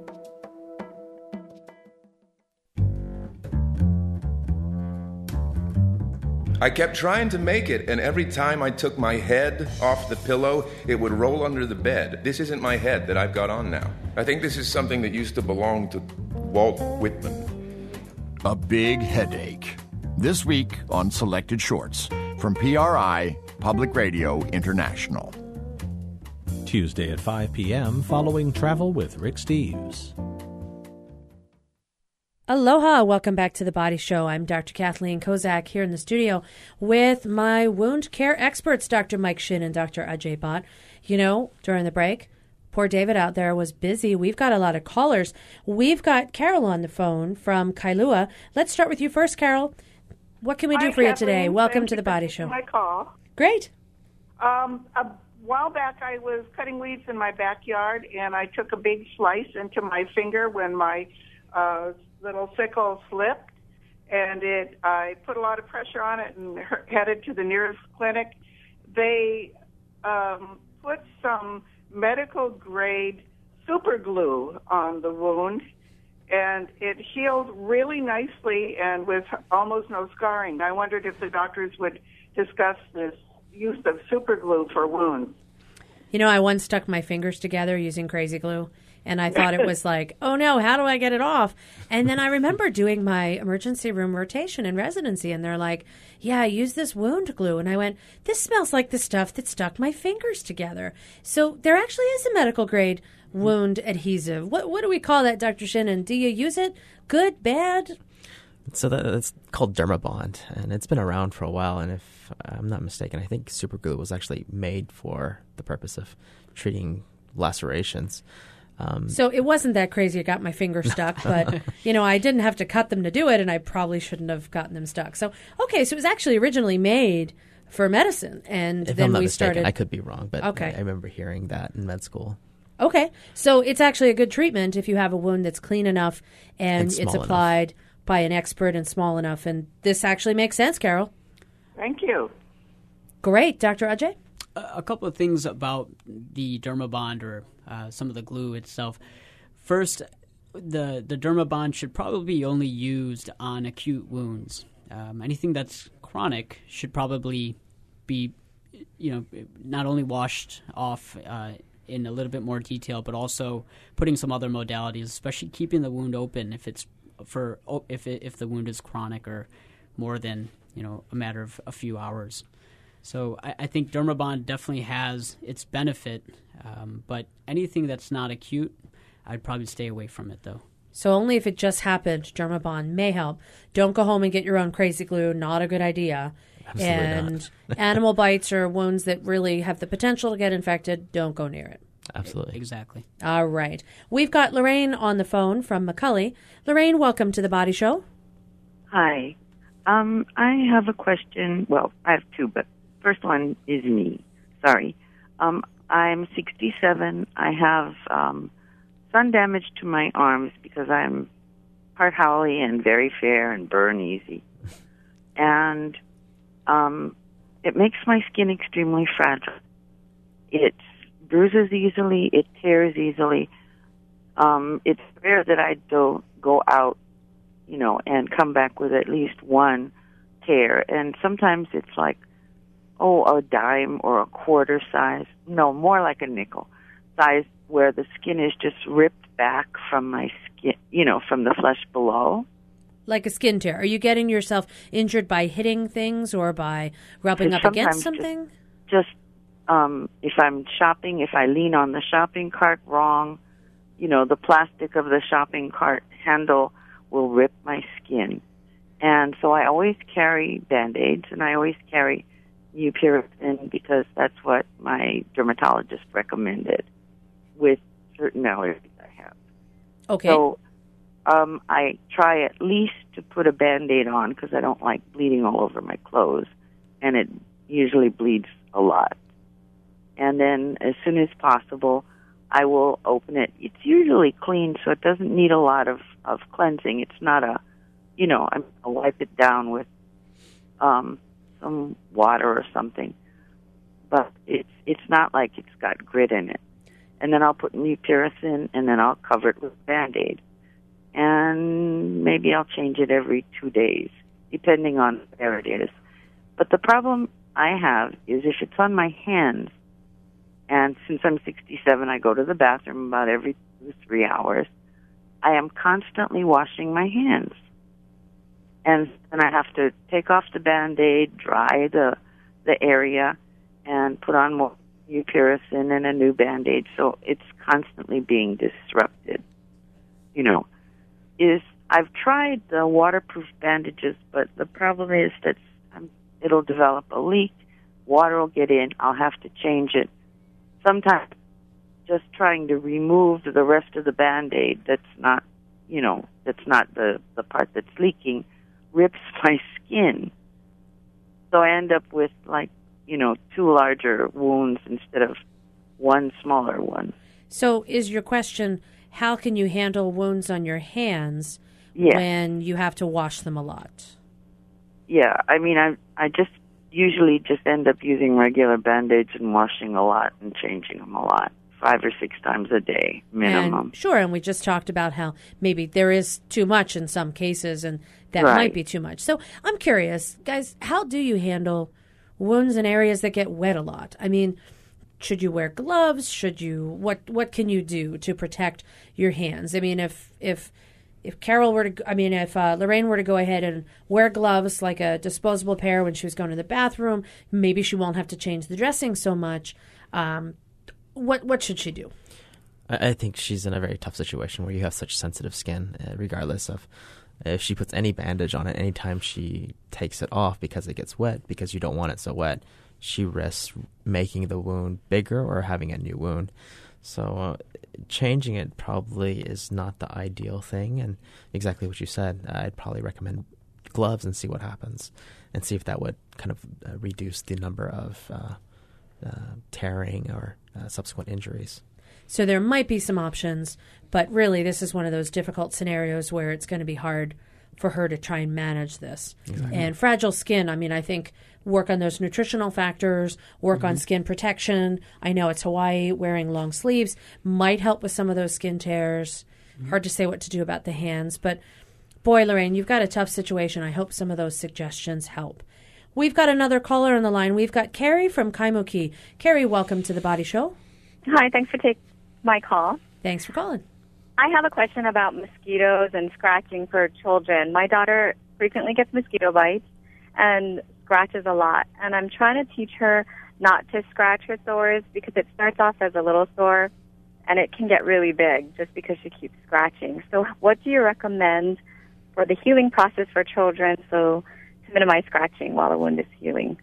I kept trying to make it, and every time I took my head off the pillow, it would roll under the bed. This isn't my head that I've got on now. I think this is something that used to belong to Walt Whitman. A big headache. This week on Selected Shorts from PRI, Public Radio International. Tuesday at 5 p.m. following Travel with Rick Steves. Aloha, welcome back to the Body Show. I'm Dr. Kathleen Kozak here in the studio with my wound care experts, Dr. Mike Shin and Dr. Ajay Bhatt. You know, during the break, poor David out there was busy. We've got a lot of callers. We've got Carol on the phone from Kailua. Let's start with you first, Carol. What can we do Hi, for you today? Welcome Thank to the Body Show. My call. Great. Um, a while back, I was cutting weeds in my backyard, and I took a big slice into my finger when my uh, little sickle slipped, and it. I put a lot of pressure on it and headed to the nearest clinic. They um, put some medical grade super glue on the wound, and it healed really nicely and with almost no scarring. I wondered if the doctors would discuss this use of super glue for wounds. You know, I once stuck my fingers together using crazy glue, and I thought it was *laughs* like, oh no, how do I get it off? And then I remember doing my emergency room rotation in residency, and they're like, yeah, use this wound glue. And I went, this smells like the stuff that stuck my fingers together. So there actually is a medical grade wound adhesive. What, what do we call that, Dr. Shannon? Do you use it? Good, bad? So that, it's called Dermabond, and it's been around for a while. And if I'm not mistaken, I think superglue was actually made for the purpose of treating lacerations. Um, So it wasn't that crazy. I got my finger *laughs* stuck, but you know, I didn't have to cut them to do it, and I probably shouldn't have gotten them stuck. So okay, so it was actually originally made for medicine, and if then I'm not we mistaken, started. I could be wrong, but Okay. I, remember hearing that in med school. Okay, so it's actually a good treatment if you have a wound that's clean enough and, And it's small enough. applied by an expert and small enough. And this actually makes sense, Carol. Thank you. Great, Dr. Ajay. a a couple of things about the Dermabond or uh, some of the glue itself. First, the the Dermabond should probably be only used on acute wounds. Um, anything that's chronic should probably be, you know, not only washed off uh, in a little bit more detail, but also putting some other modalities, especially keeping the wound open if it's for if it, if the wound is chronic or more than you know a matter of a few hours. So I, I think Dermabond definitely has its benefit, um, but anything that's not acute, I'd probably stay away from it though. So only if it just happened, Dermabond may help. Don't go home and get your own crazy glue. Not a good idea. Absolutely and animal bites or wounds that really have the potential to get infected, don't go near it. Absolutely. Exactly. All right. We've got Lorraine on the phone from McCully. Lorraine, welcome to the Body Show. Hi. Um, I have a question. Well, I have two, but first one is me. Sorry. Um, I'm 67. I have um, sun damage to my arms because I'm part haole and very fair and burn easy. And um, it makes my skin extremely fragile. It bruises easily, it tears easily. Um, it's rare that I don't go out you know, and come back with at least one tear. And sometimes it's like, oh, a dime or a quarter size. No, more like a nickel size where the skin is just ripped back from my skin, you know, from the flesh below. Like a skin tear. Are you getting yourself injured by hitting things or by rubbing up against something? Just um, if I'm shopping, if I lean on the shopping cart wrong, you know, the plastic of the shopping cart handle will rip my skin. And so I always carry band-aids and I always carry Mupirocin because that's what my dermatologist recommended with certain allergies I have. Okay. So um, I try at least to put a band-aid on because I don't like bleeding all over my clothes, and it usually bleeds a lot. And then as soon as possible, I will open it. It's usually clean, so it doesn't need a lot of of cleansing. It's not a, you know, I'm, I'll wipe it down with um, some water or something, but it's it's not like it's got grit in it. And then I'll put Mupirocin, and then I'll cover it with Band-Aid, and maybe I'll change it every two days, depending on where it is. But the problem I have is if it's on my hands, and since I'm 67, I go to the bathroom about every two three hours. I am constantly washing my hands. And then I have to take off the band-aid, dry the, the area, and put on more Mupirocin and a new band-aid. So it's constantly being disrupted. You know, is I've tried the waterproof bandages, but the problem is that um, it'll develop a leak. Water will get in. I'll have to change it. Sometimes just trying to remove the rest of the band-aid that's not, you know, that's not the, the part that's leaking rips *laughs* my skin. So I end up with like, you know, two larger wounds instead of one smaller one. So, is your question how can you handle wounds on your hands Yeah. when you have to wash them a lot? Yeah, I mean, I I just usually just end up using regular band-aids and washing a lot and changing them a lot, five or six times a day minimum. And sure, and we just talked about how maybe there is too much in some cases, and that Right. might be too much. So I'm curious, guys, how do you handle wounds in areas that get wet a lot? I mean, should you wear gloves? Should you what what can you do to protect your hands? I mean, if if if Carol were to, I mean, if uh, Lorraine were to go ahead and wear gloves like a disposable pair when she was going to the bathroom, maybe she won't have to change the dressing so much. Um, what what should she do? I I think she's in a very tough situation where you have such sensitive skin, uh, regardless of if she puts any bandage on it. Anytime she takes it off because it gets wet, because you don't want it so wet, she risks making the wound bigger or having a new wound. So uh, changing it probably is not the ideal thing. And exactly what you said, I'd probably recommend gloves and see what happens, and see if that would kind of uh, reduce the number of uh, uh, tearing or uh, subsequent injuries. So there might be some options, but really, this is one of those difficult scenarios where it's going to be hard for her to try and manage this. Exactly. And fragile skin, I mean, I think work on those nutritional factors, work on skin protection. I know it's Hawaii, wearing long sleeves might help with some of those skin tears. Hard to say what to do about the hands, but boy, Lorraine, you've got a tough situation. I hope some of those suggestions help. We've got another caller on the line. We've got Carrie from Kaimuki. Carrie, welcome to the Body Show. Hi, thanks for taking my call. Thanks for calling. I have a question about mosquitoes and scratching for children. My daughter frequently gets mosquito bites and scratches a lot, and I'm trying to teach her not to scratch her sores because it starts off as a little sore and it can get really big just because she keeps scratching. So, what do you recommend for the healing process for children so to minimize scratching while the wound is healing?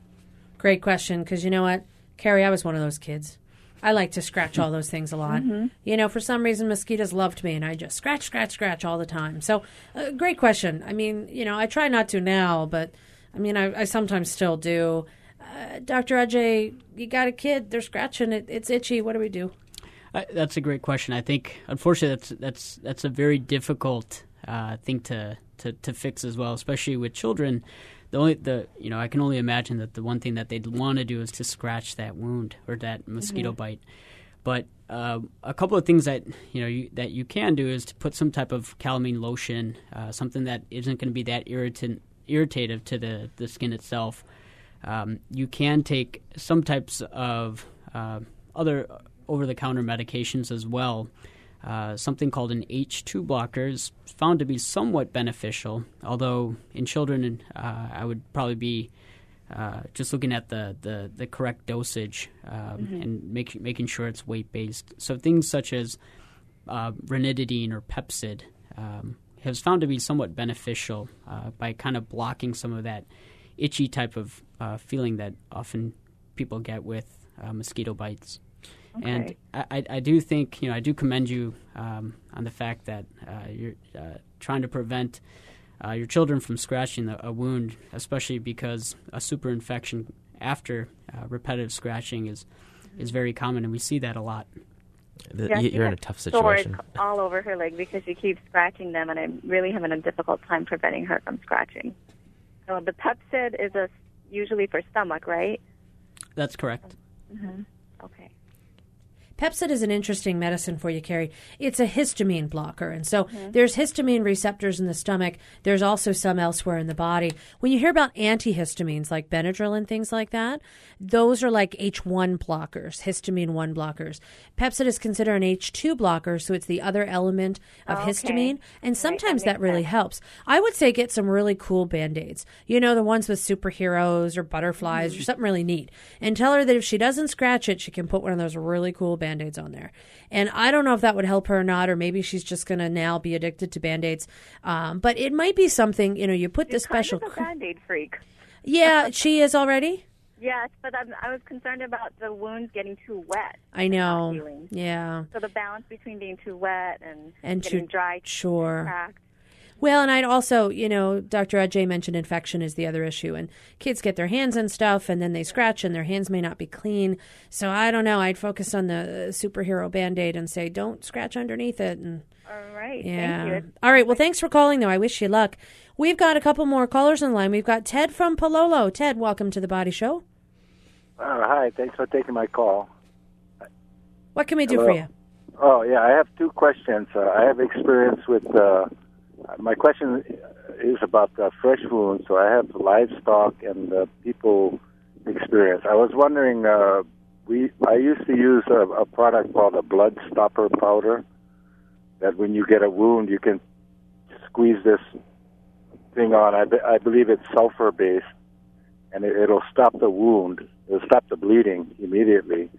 Great question, because you know what, Carrie, I was one of those kids. I like to scratch all those things a lot. Mhm. You know, for some reason, mosquitoes loved me, and I just scratch, scratch, scratch all the time. So, uh, great question. I mean, you know, I try not to now, but I mean, I, I sometimes still do. Uh, Dr. Ajay, you got a kid, they're scratching it, it's itchy. What do we do? I, that's a great question. I think, unfortunately, that's that's that's a very difficult uh, thing to, to to fix as well, especially with children. The only the you know I can only imagine that the one thing that they'd want to do is to scratch that wound or that mosquito Mhm. bite. But uh, a couple of things that you know you, that you can do is to put some type of calamine lotion, uh, something that isn't going to be that irritant irritative to the the skin itself. Um, you can take some types of uh, other over the counter medications as well. Uh, something called an H2 blocker is found to be somewhat beneficial, although in children, uh, I would probably be uh, just looking at the, the, the correct dosage um, Mhm. and make, making sure it's weight based. So things such as uh, ranitidine or Pepcid um, has found to be somewhat beneficial uh, by kind of blocking some of that itchy type of uh, feeling that often people get with uh, mosquito bites. And Okay. I, I, I do think, you know, I do commend you um, on the fact that uh, you're uh, trying to prevent uh, your children from scratching a, a wound, especially because a super infection after uh, repetitive scratching is is very common, and we see that a lot. The- Yeah, you- she you're in a tough sores situation. all over her leg because she keeps scratching them, and I'm really having a difficult time preventing her from scratching. So the Pepcid is a usually for stomach, right? That's correct. Mm-hmm. Okay. Pepcid is an interesting medicine for you, Carrie. It's a histamine blocker. And so Mhm. there's histamine receptors in the stomach. There's also some elsewhere in the body. When you hear about antihistamines like Benadryl and things like that, those are like H1 blockers, histamine 1 blockers. Pepcid is considered an H2 blocker, so it's the other element of Okay. histamine. And sometimes that, really helps. I would say get some really cool band aids. You know, the ones with superheroes or butterflies or something really neat. And tell her that if she doesn't scratch it, she can put one of those really cool band aids on there. And I don't know if that would help her or not, or maybe she's just going to now be addicted to band aids. Um, but it might be something, you know, you put the special. Kind of a band-aid freak. yeah, she is already? Yes, but I'm, I was concerned about the wounds getting too wet. I know. Yeah. So the balance between being too wet and, And getting too- dry, sure. cracked. Well, and I'd also, you know, Dr. Ajay mentioned infection is the other issue. And kids get their hands in stuff and then they scratch and their hands may not be clean. So I don't know. I'd focus on the uh, superhero band aid and say, don't scratch underneath it. And All right. yeah. Thank you. All right. Well, thanks for calling, though. I wish you luck. We've got a couple more callers on the line. We've got Ted from Palolo. Ted, welcome to the Body Show. Uh, hi, thanks for taking my call. What can we do Hello. for you? Oh, yeah, I have two questions. Uh, I have experience with. Uh, my question is about uh, fresh wounds. So I have livestock and uh, people experience. I was wondering. Uh, we I used to use a, a product called a blood stopper powder. That when you get a wound, you can squeeze this thing on. I, be, I believe it's sulfur based, and it, it'll stop the wound. It'll stop the bleeding immediately,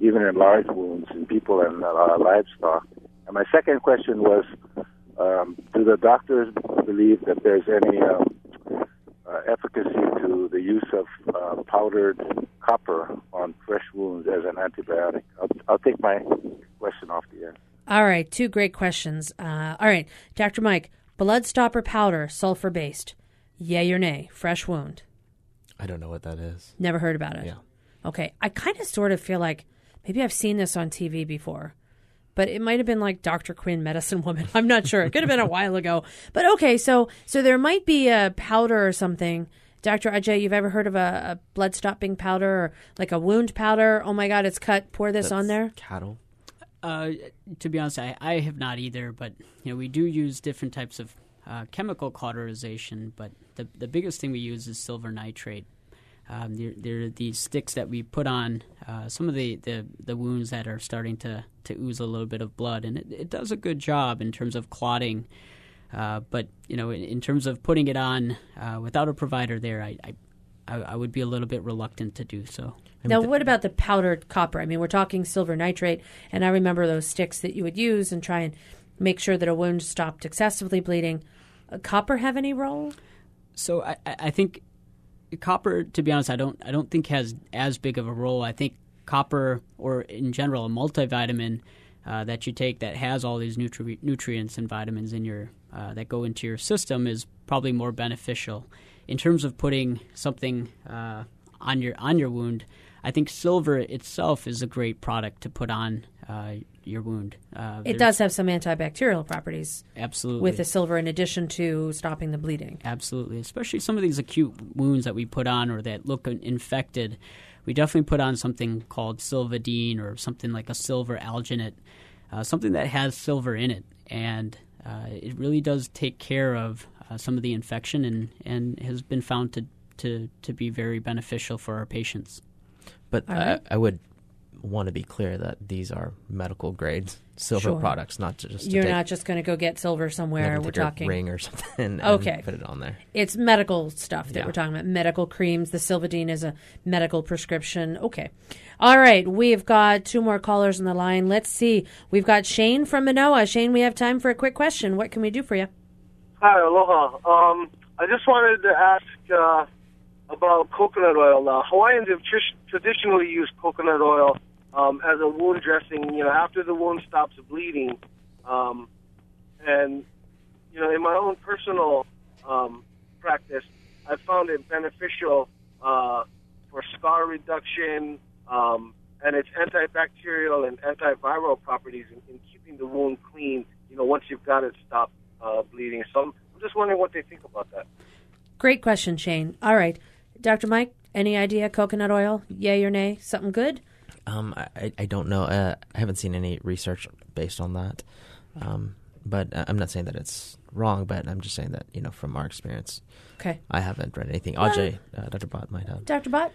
even in large wounds in people and uh, livestock. And my second question was, um, do the doctors believe that there's any um, uh, efficacy to the use of uh, powdered copper on fresh wounds as an antibiotic? I'll, I'll take my question off the air. All right. Two great questions. Uh, all right. Dr. Mike, blood stopper powder, sulfur based. Yay or nay? Fresh wound. I don't know what that is. Never heard about it. Yeah. Okay. I kind of sort of feel like maybe I've seen this on TV before, but it might have been like Dr. Quinn, Medicine Woman. *laughs* I'm not sure. It could have been a while ago. But okay, so so there might be a powder or something. Dr. Ajay, you've ever heard of a, a blood stopping powder or like a wound powder? Oh my God, it's cut. Pour this on there. Cattle. Uh, to be honest, I, I have not either. But you know, we do use different types of uh, chemical cauterization. But the the biggest thing we use is silver nitrate. Um, they're, they're these sticks that we put on uh, some of the, the, the wounds that are starting to, to ooze a little bit of blood, and it, it does a good job in terms of clotting. Uh, but you know, in, in terms of putting it on uh, without a provider there, I, I I I would be a little bit reluctant to do so. Now, what about the powdered copper? I mean, we're talking silver nitrate, and I remember those sticks that you would use and try and make sure that a wound stopped excessively bleeding. Uh, copper have any role? So I, I I think copper, to be honest, I don't I don't think has as big of a role. I think copper, or in general, a multivitamin uh, that you take that has all these nutri- nutrients and vitamins in your uh, that go into your system is probably more beneficial. In terms of putting something uh, on your on your wound, I think silver itself is a great product to put on uh, your wound. Uh, It does have some antibacterial properties. Absolutely. With the silver, in addition to stopping the bleeding. Absolutely, especially some of these acute wounds that we put on or that look infected. We definitely put on something called Silvadene or something like a silver alginate, uh, something that has silver in it, and uh, it really does take care of uh, some of the infection and, and has been found to, to, to be very beneficial for our patients. But All I. I would want to be clear that these are medical grade silver Sure. products, not just to You're take- not just going to go get silver somewhere. never We're take a talking ring or *laughs* something and okay, put it on there. It's medical stuff that Yeah. we're talking about. Medical creams. The Silvadene is a medical prescription. Okay, all right. We've got two more callers on the line. Let's see. We've got Shane from Manoa. Shane, we have time for a quick question. What can we do for you? Hi, aloha. Um, I just wanted to ask uh, about coconut oil. Now, Hawaiians have tr- traditionally used coconut oil um, as a wound dressing. You know, after the wound stops bleeding, um, and you know, in my own personal um, practice, I found it beneficial uh, for scar reduction, um, and its antibacterial and antiviral properties in, in keeping the wound clean. You know, once you've got it stopped uh, bleeding. So I'm, I'm just wondering what they think about that. Great question, Shane. All right, Dr. Mike. Any idea? Coconut oil? Yay or nay? Something good? Um, I, I don't know. Uh, I haven't seen any research based on that. Um, but I'm not saying that it's wrong, but I'm just saying that, you know, from our experience, Okay. I haven't read anything. Well- Ajay, uh, Dr. Bhatt might have. Dr. Bhatt?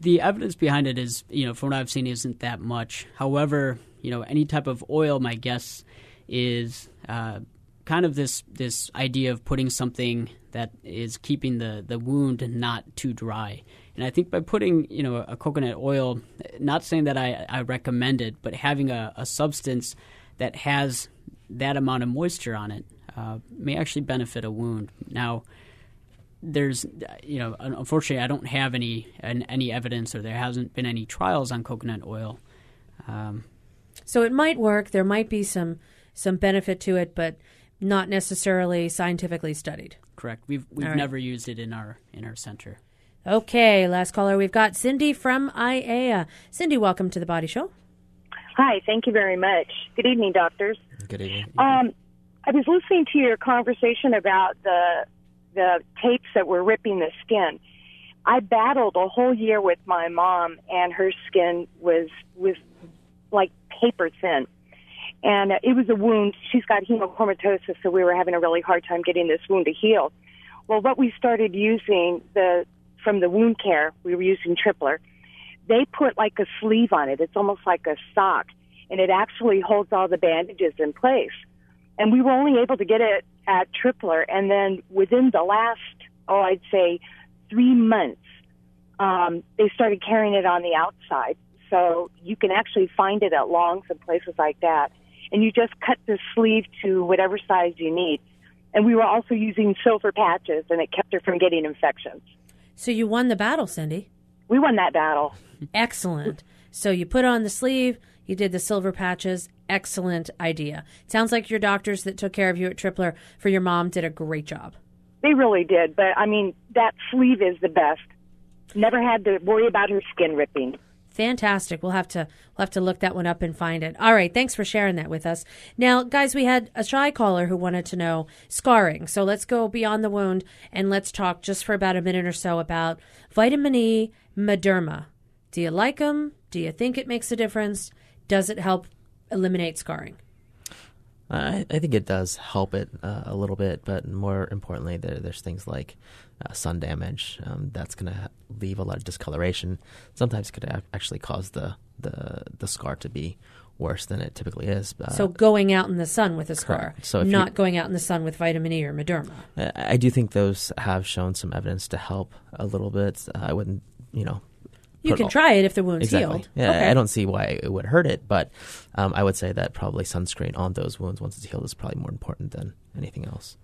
The evidence behind it is, you know, from what I've seen, isn't that much. However, you know, any type of oil, my guess is uh, kind of this this idea of putting something that is keeping the the wound not too dry. And I think by putting, you know, a coconut oil, not saying that I, I recommend it, but having a, a substance that has that amount of moisture on it uh, may actually benefit a wound. Now, there's you know unfortunately I don't have any an, any evidence or there hasn't been any trials on coconut oil. Um, So it might work. There might be some some benefit to it, but not necessarily scientifically studied. correct. We've we've right. never used it in our in our center. Okay, last caller. We've got Cindy from Aiea. Cindy, welcome to the Body Show. Hi, thank you very much. Good evening, doctors. Good evening. Um, I was listening to your conversation about the the tapes that were ripping the skin. I battled a whole year with my mom, and her skin was was like paper thin, and uh, it was a wound. She's got hemochromatosis, so we were having a really hard time getting this wound to heal. Well, what we started using the from the wound care, we were using Tripler. They put like a sleeve on it. It's almost like a sock, and it actually holds all the bandages in place. And we were only able to get it at Tripler, and then within the last, oh, I'd say three months, um, they started carrying it on the outside. So you can actually find it at Longs and places like that. And you just cut the sleeve to whatever size you need. And we were also using silver patches, and it kept her from getting infections. So you won the battle, Cindy. We won that battle. Excellent. So you put on the sleeve, you did the silver patches. Excellent idea. Sounds like your doctors that took care of you at Tripler for your mom did a great job. They really did. But I mean, that sleeve is the best. Never had to worry about her skin ripping. Fantastic. We'll have to we'll have to look that one up and find it. All right, thanks for sharing that with us. Now, guys, we had a shy caller who wanted to know scarring. So let's go beyond the wound and let's talk just for about a minute or so about vitamin E Mederma. Do you like them? Do you think it makes a difference? Does it help eliminate scarring? I, I think it does help it uh, a little bit, but more importantly, there, there's things like uh, sun damage um, that's going to leave a lot of discoloration. Sometimes could ac- actually cause the, the the scar to be worse than it typically is. Uh, so going out in the sun with a scar. So not you- going out in the sun with vitamin E or Mederma. I, I do think those have shown some evidence to help a little bit. I wouldn't, you know. You can try it if the wound's exactly. healed. Yeah, Okay. I don't see why it would hurt it, but um, I would say that probably sunscreen on those wounds once it's healed is probably more important than anything else.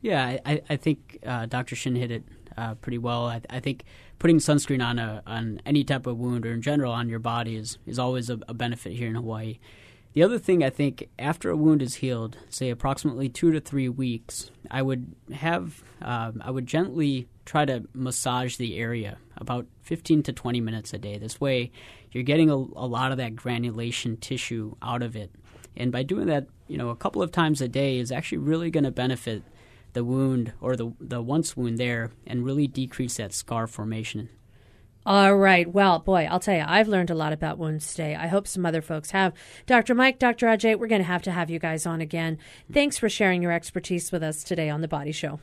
Yeah, I, I- I think uh, Dr. Shin hit it uh, pretty well. I, I think putting sunscreen on a on any type of wound or in general on your body is is always a, a benefit here in Hawaii. The other thing I think after a wound is healed, say approximately two to three weeks, I would have um, I would gently try to massage the area about 15 to 20 minutes a day. This way, you're getting a, a lot of that granulation tissue out of it, and by doing that, you know, a couple of times a day is actually really going to benefit the wound or the the once wound there and really decrease that scar formation. All right. Well, boy, I'll tell you, I've learned a lot about wounds today. I hope some other folks have. Dr. Mike, Dr. Ajay, we're going to have to have you guys on again. Thanks for sharing your expertise with us today on The Body Show.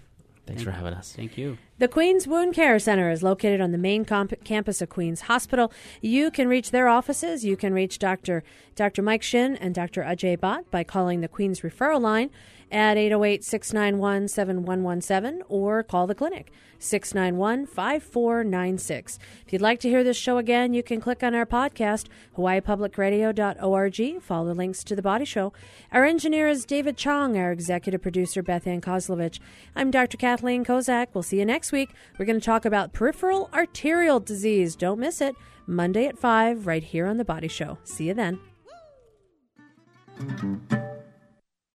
Thanks for having us. Thank you. The Queens Wound Care Center is located on the main comp- campus of Queens Hospital. You can reach their offices. You can reach Dr. Dr. Mike Shin and Dr. Ajay Bhatt by calling the Queens referral line at 808 691 7117 or call the clinic 691 5496. If you'd like to hear this show again, you can click on our podcast, hawaiipublicradio.org. Follow links to the body show. Our engineer is David Chong, our executive producer, Beth Ann Kozlovich. I'm Dr. Kathleen Kozak. We'll see you next week. We're going to talk about peripheral arterial disease. Don't miss it. Monday at 5, right here on The Body Show. See you then.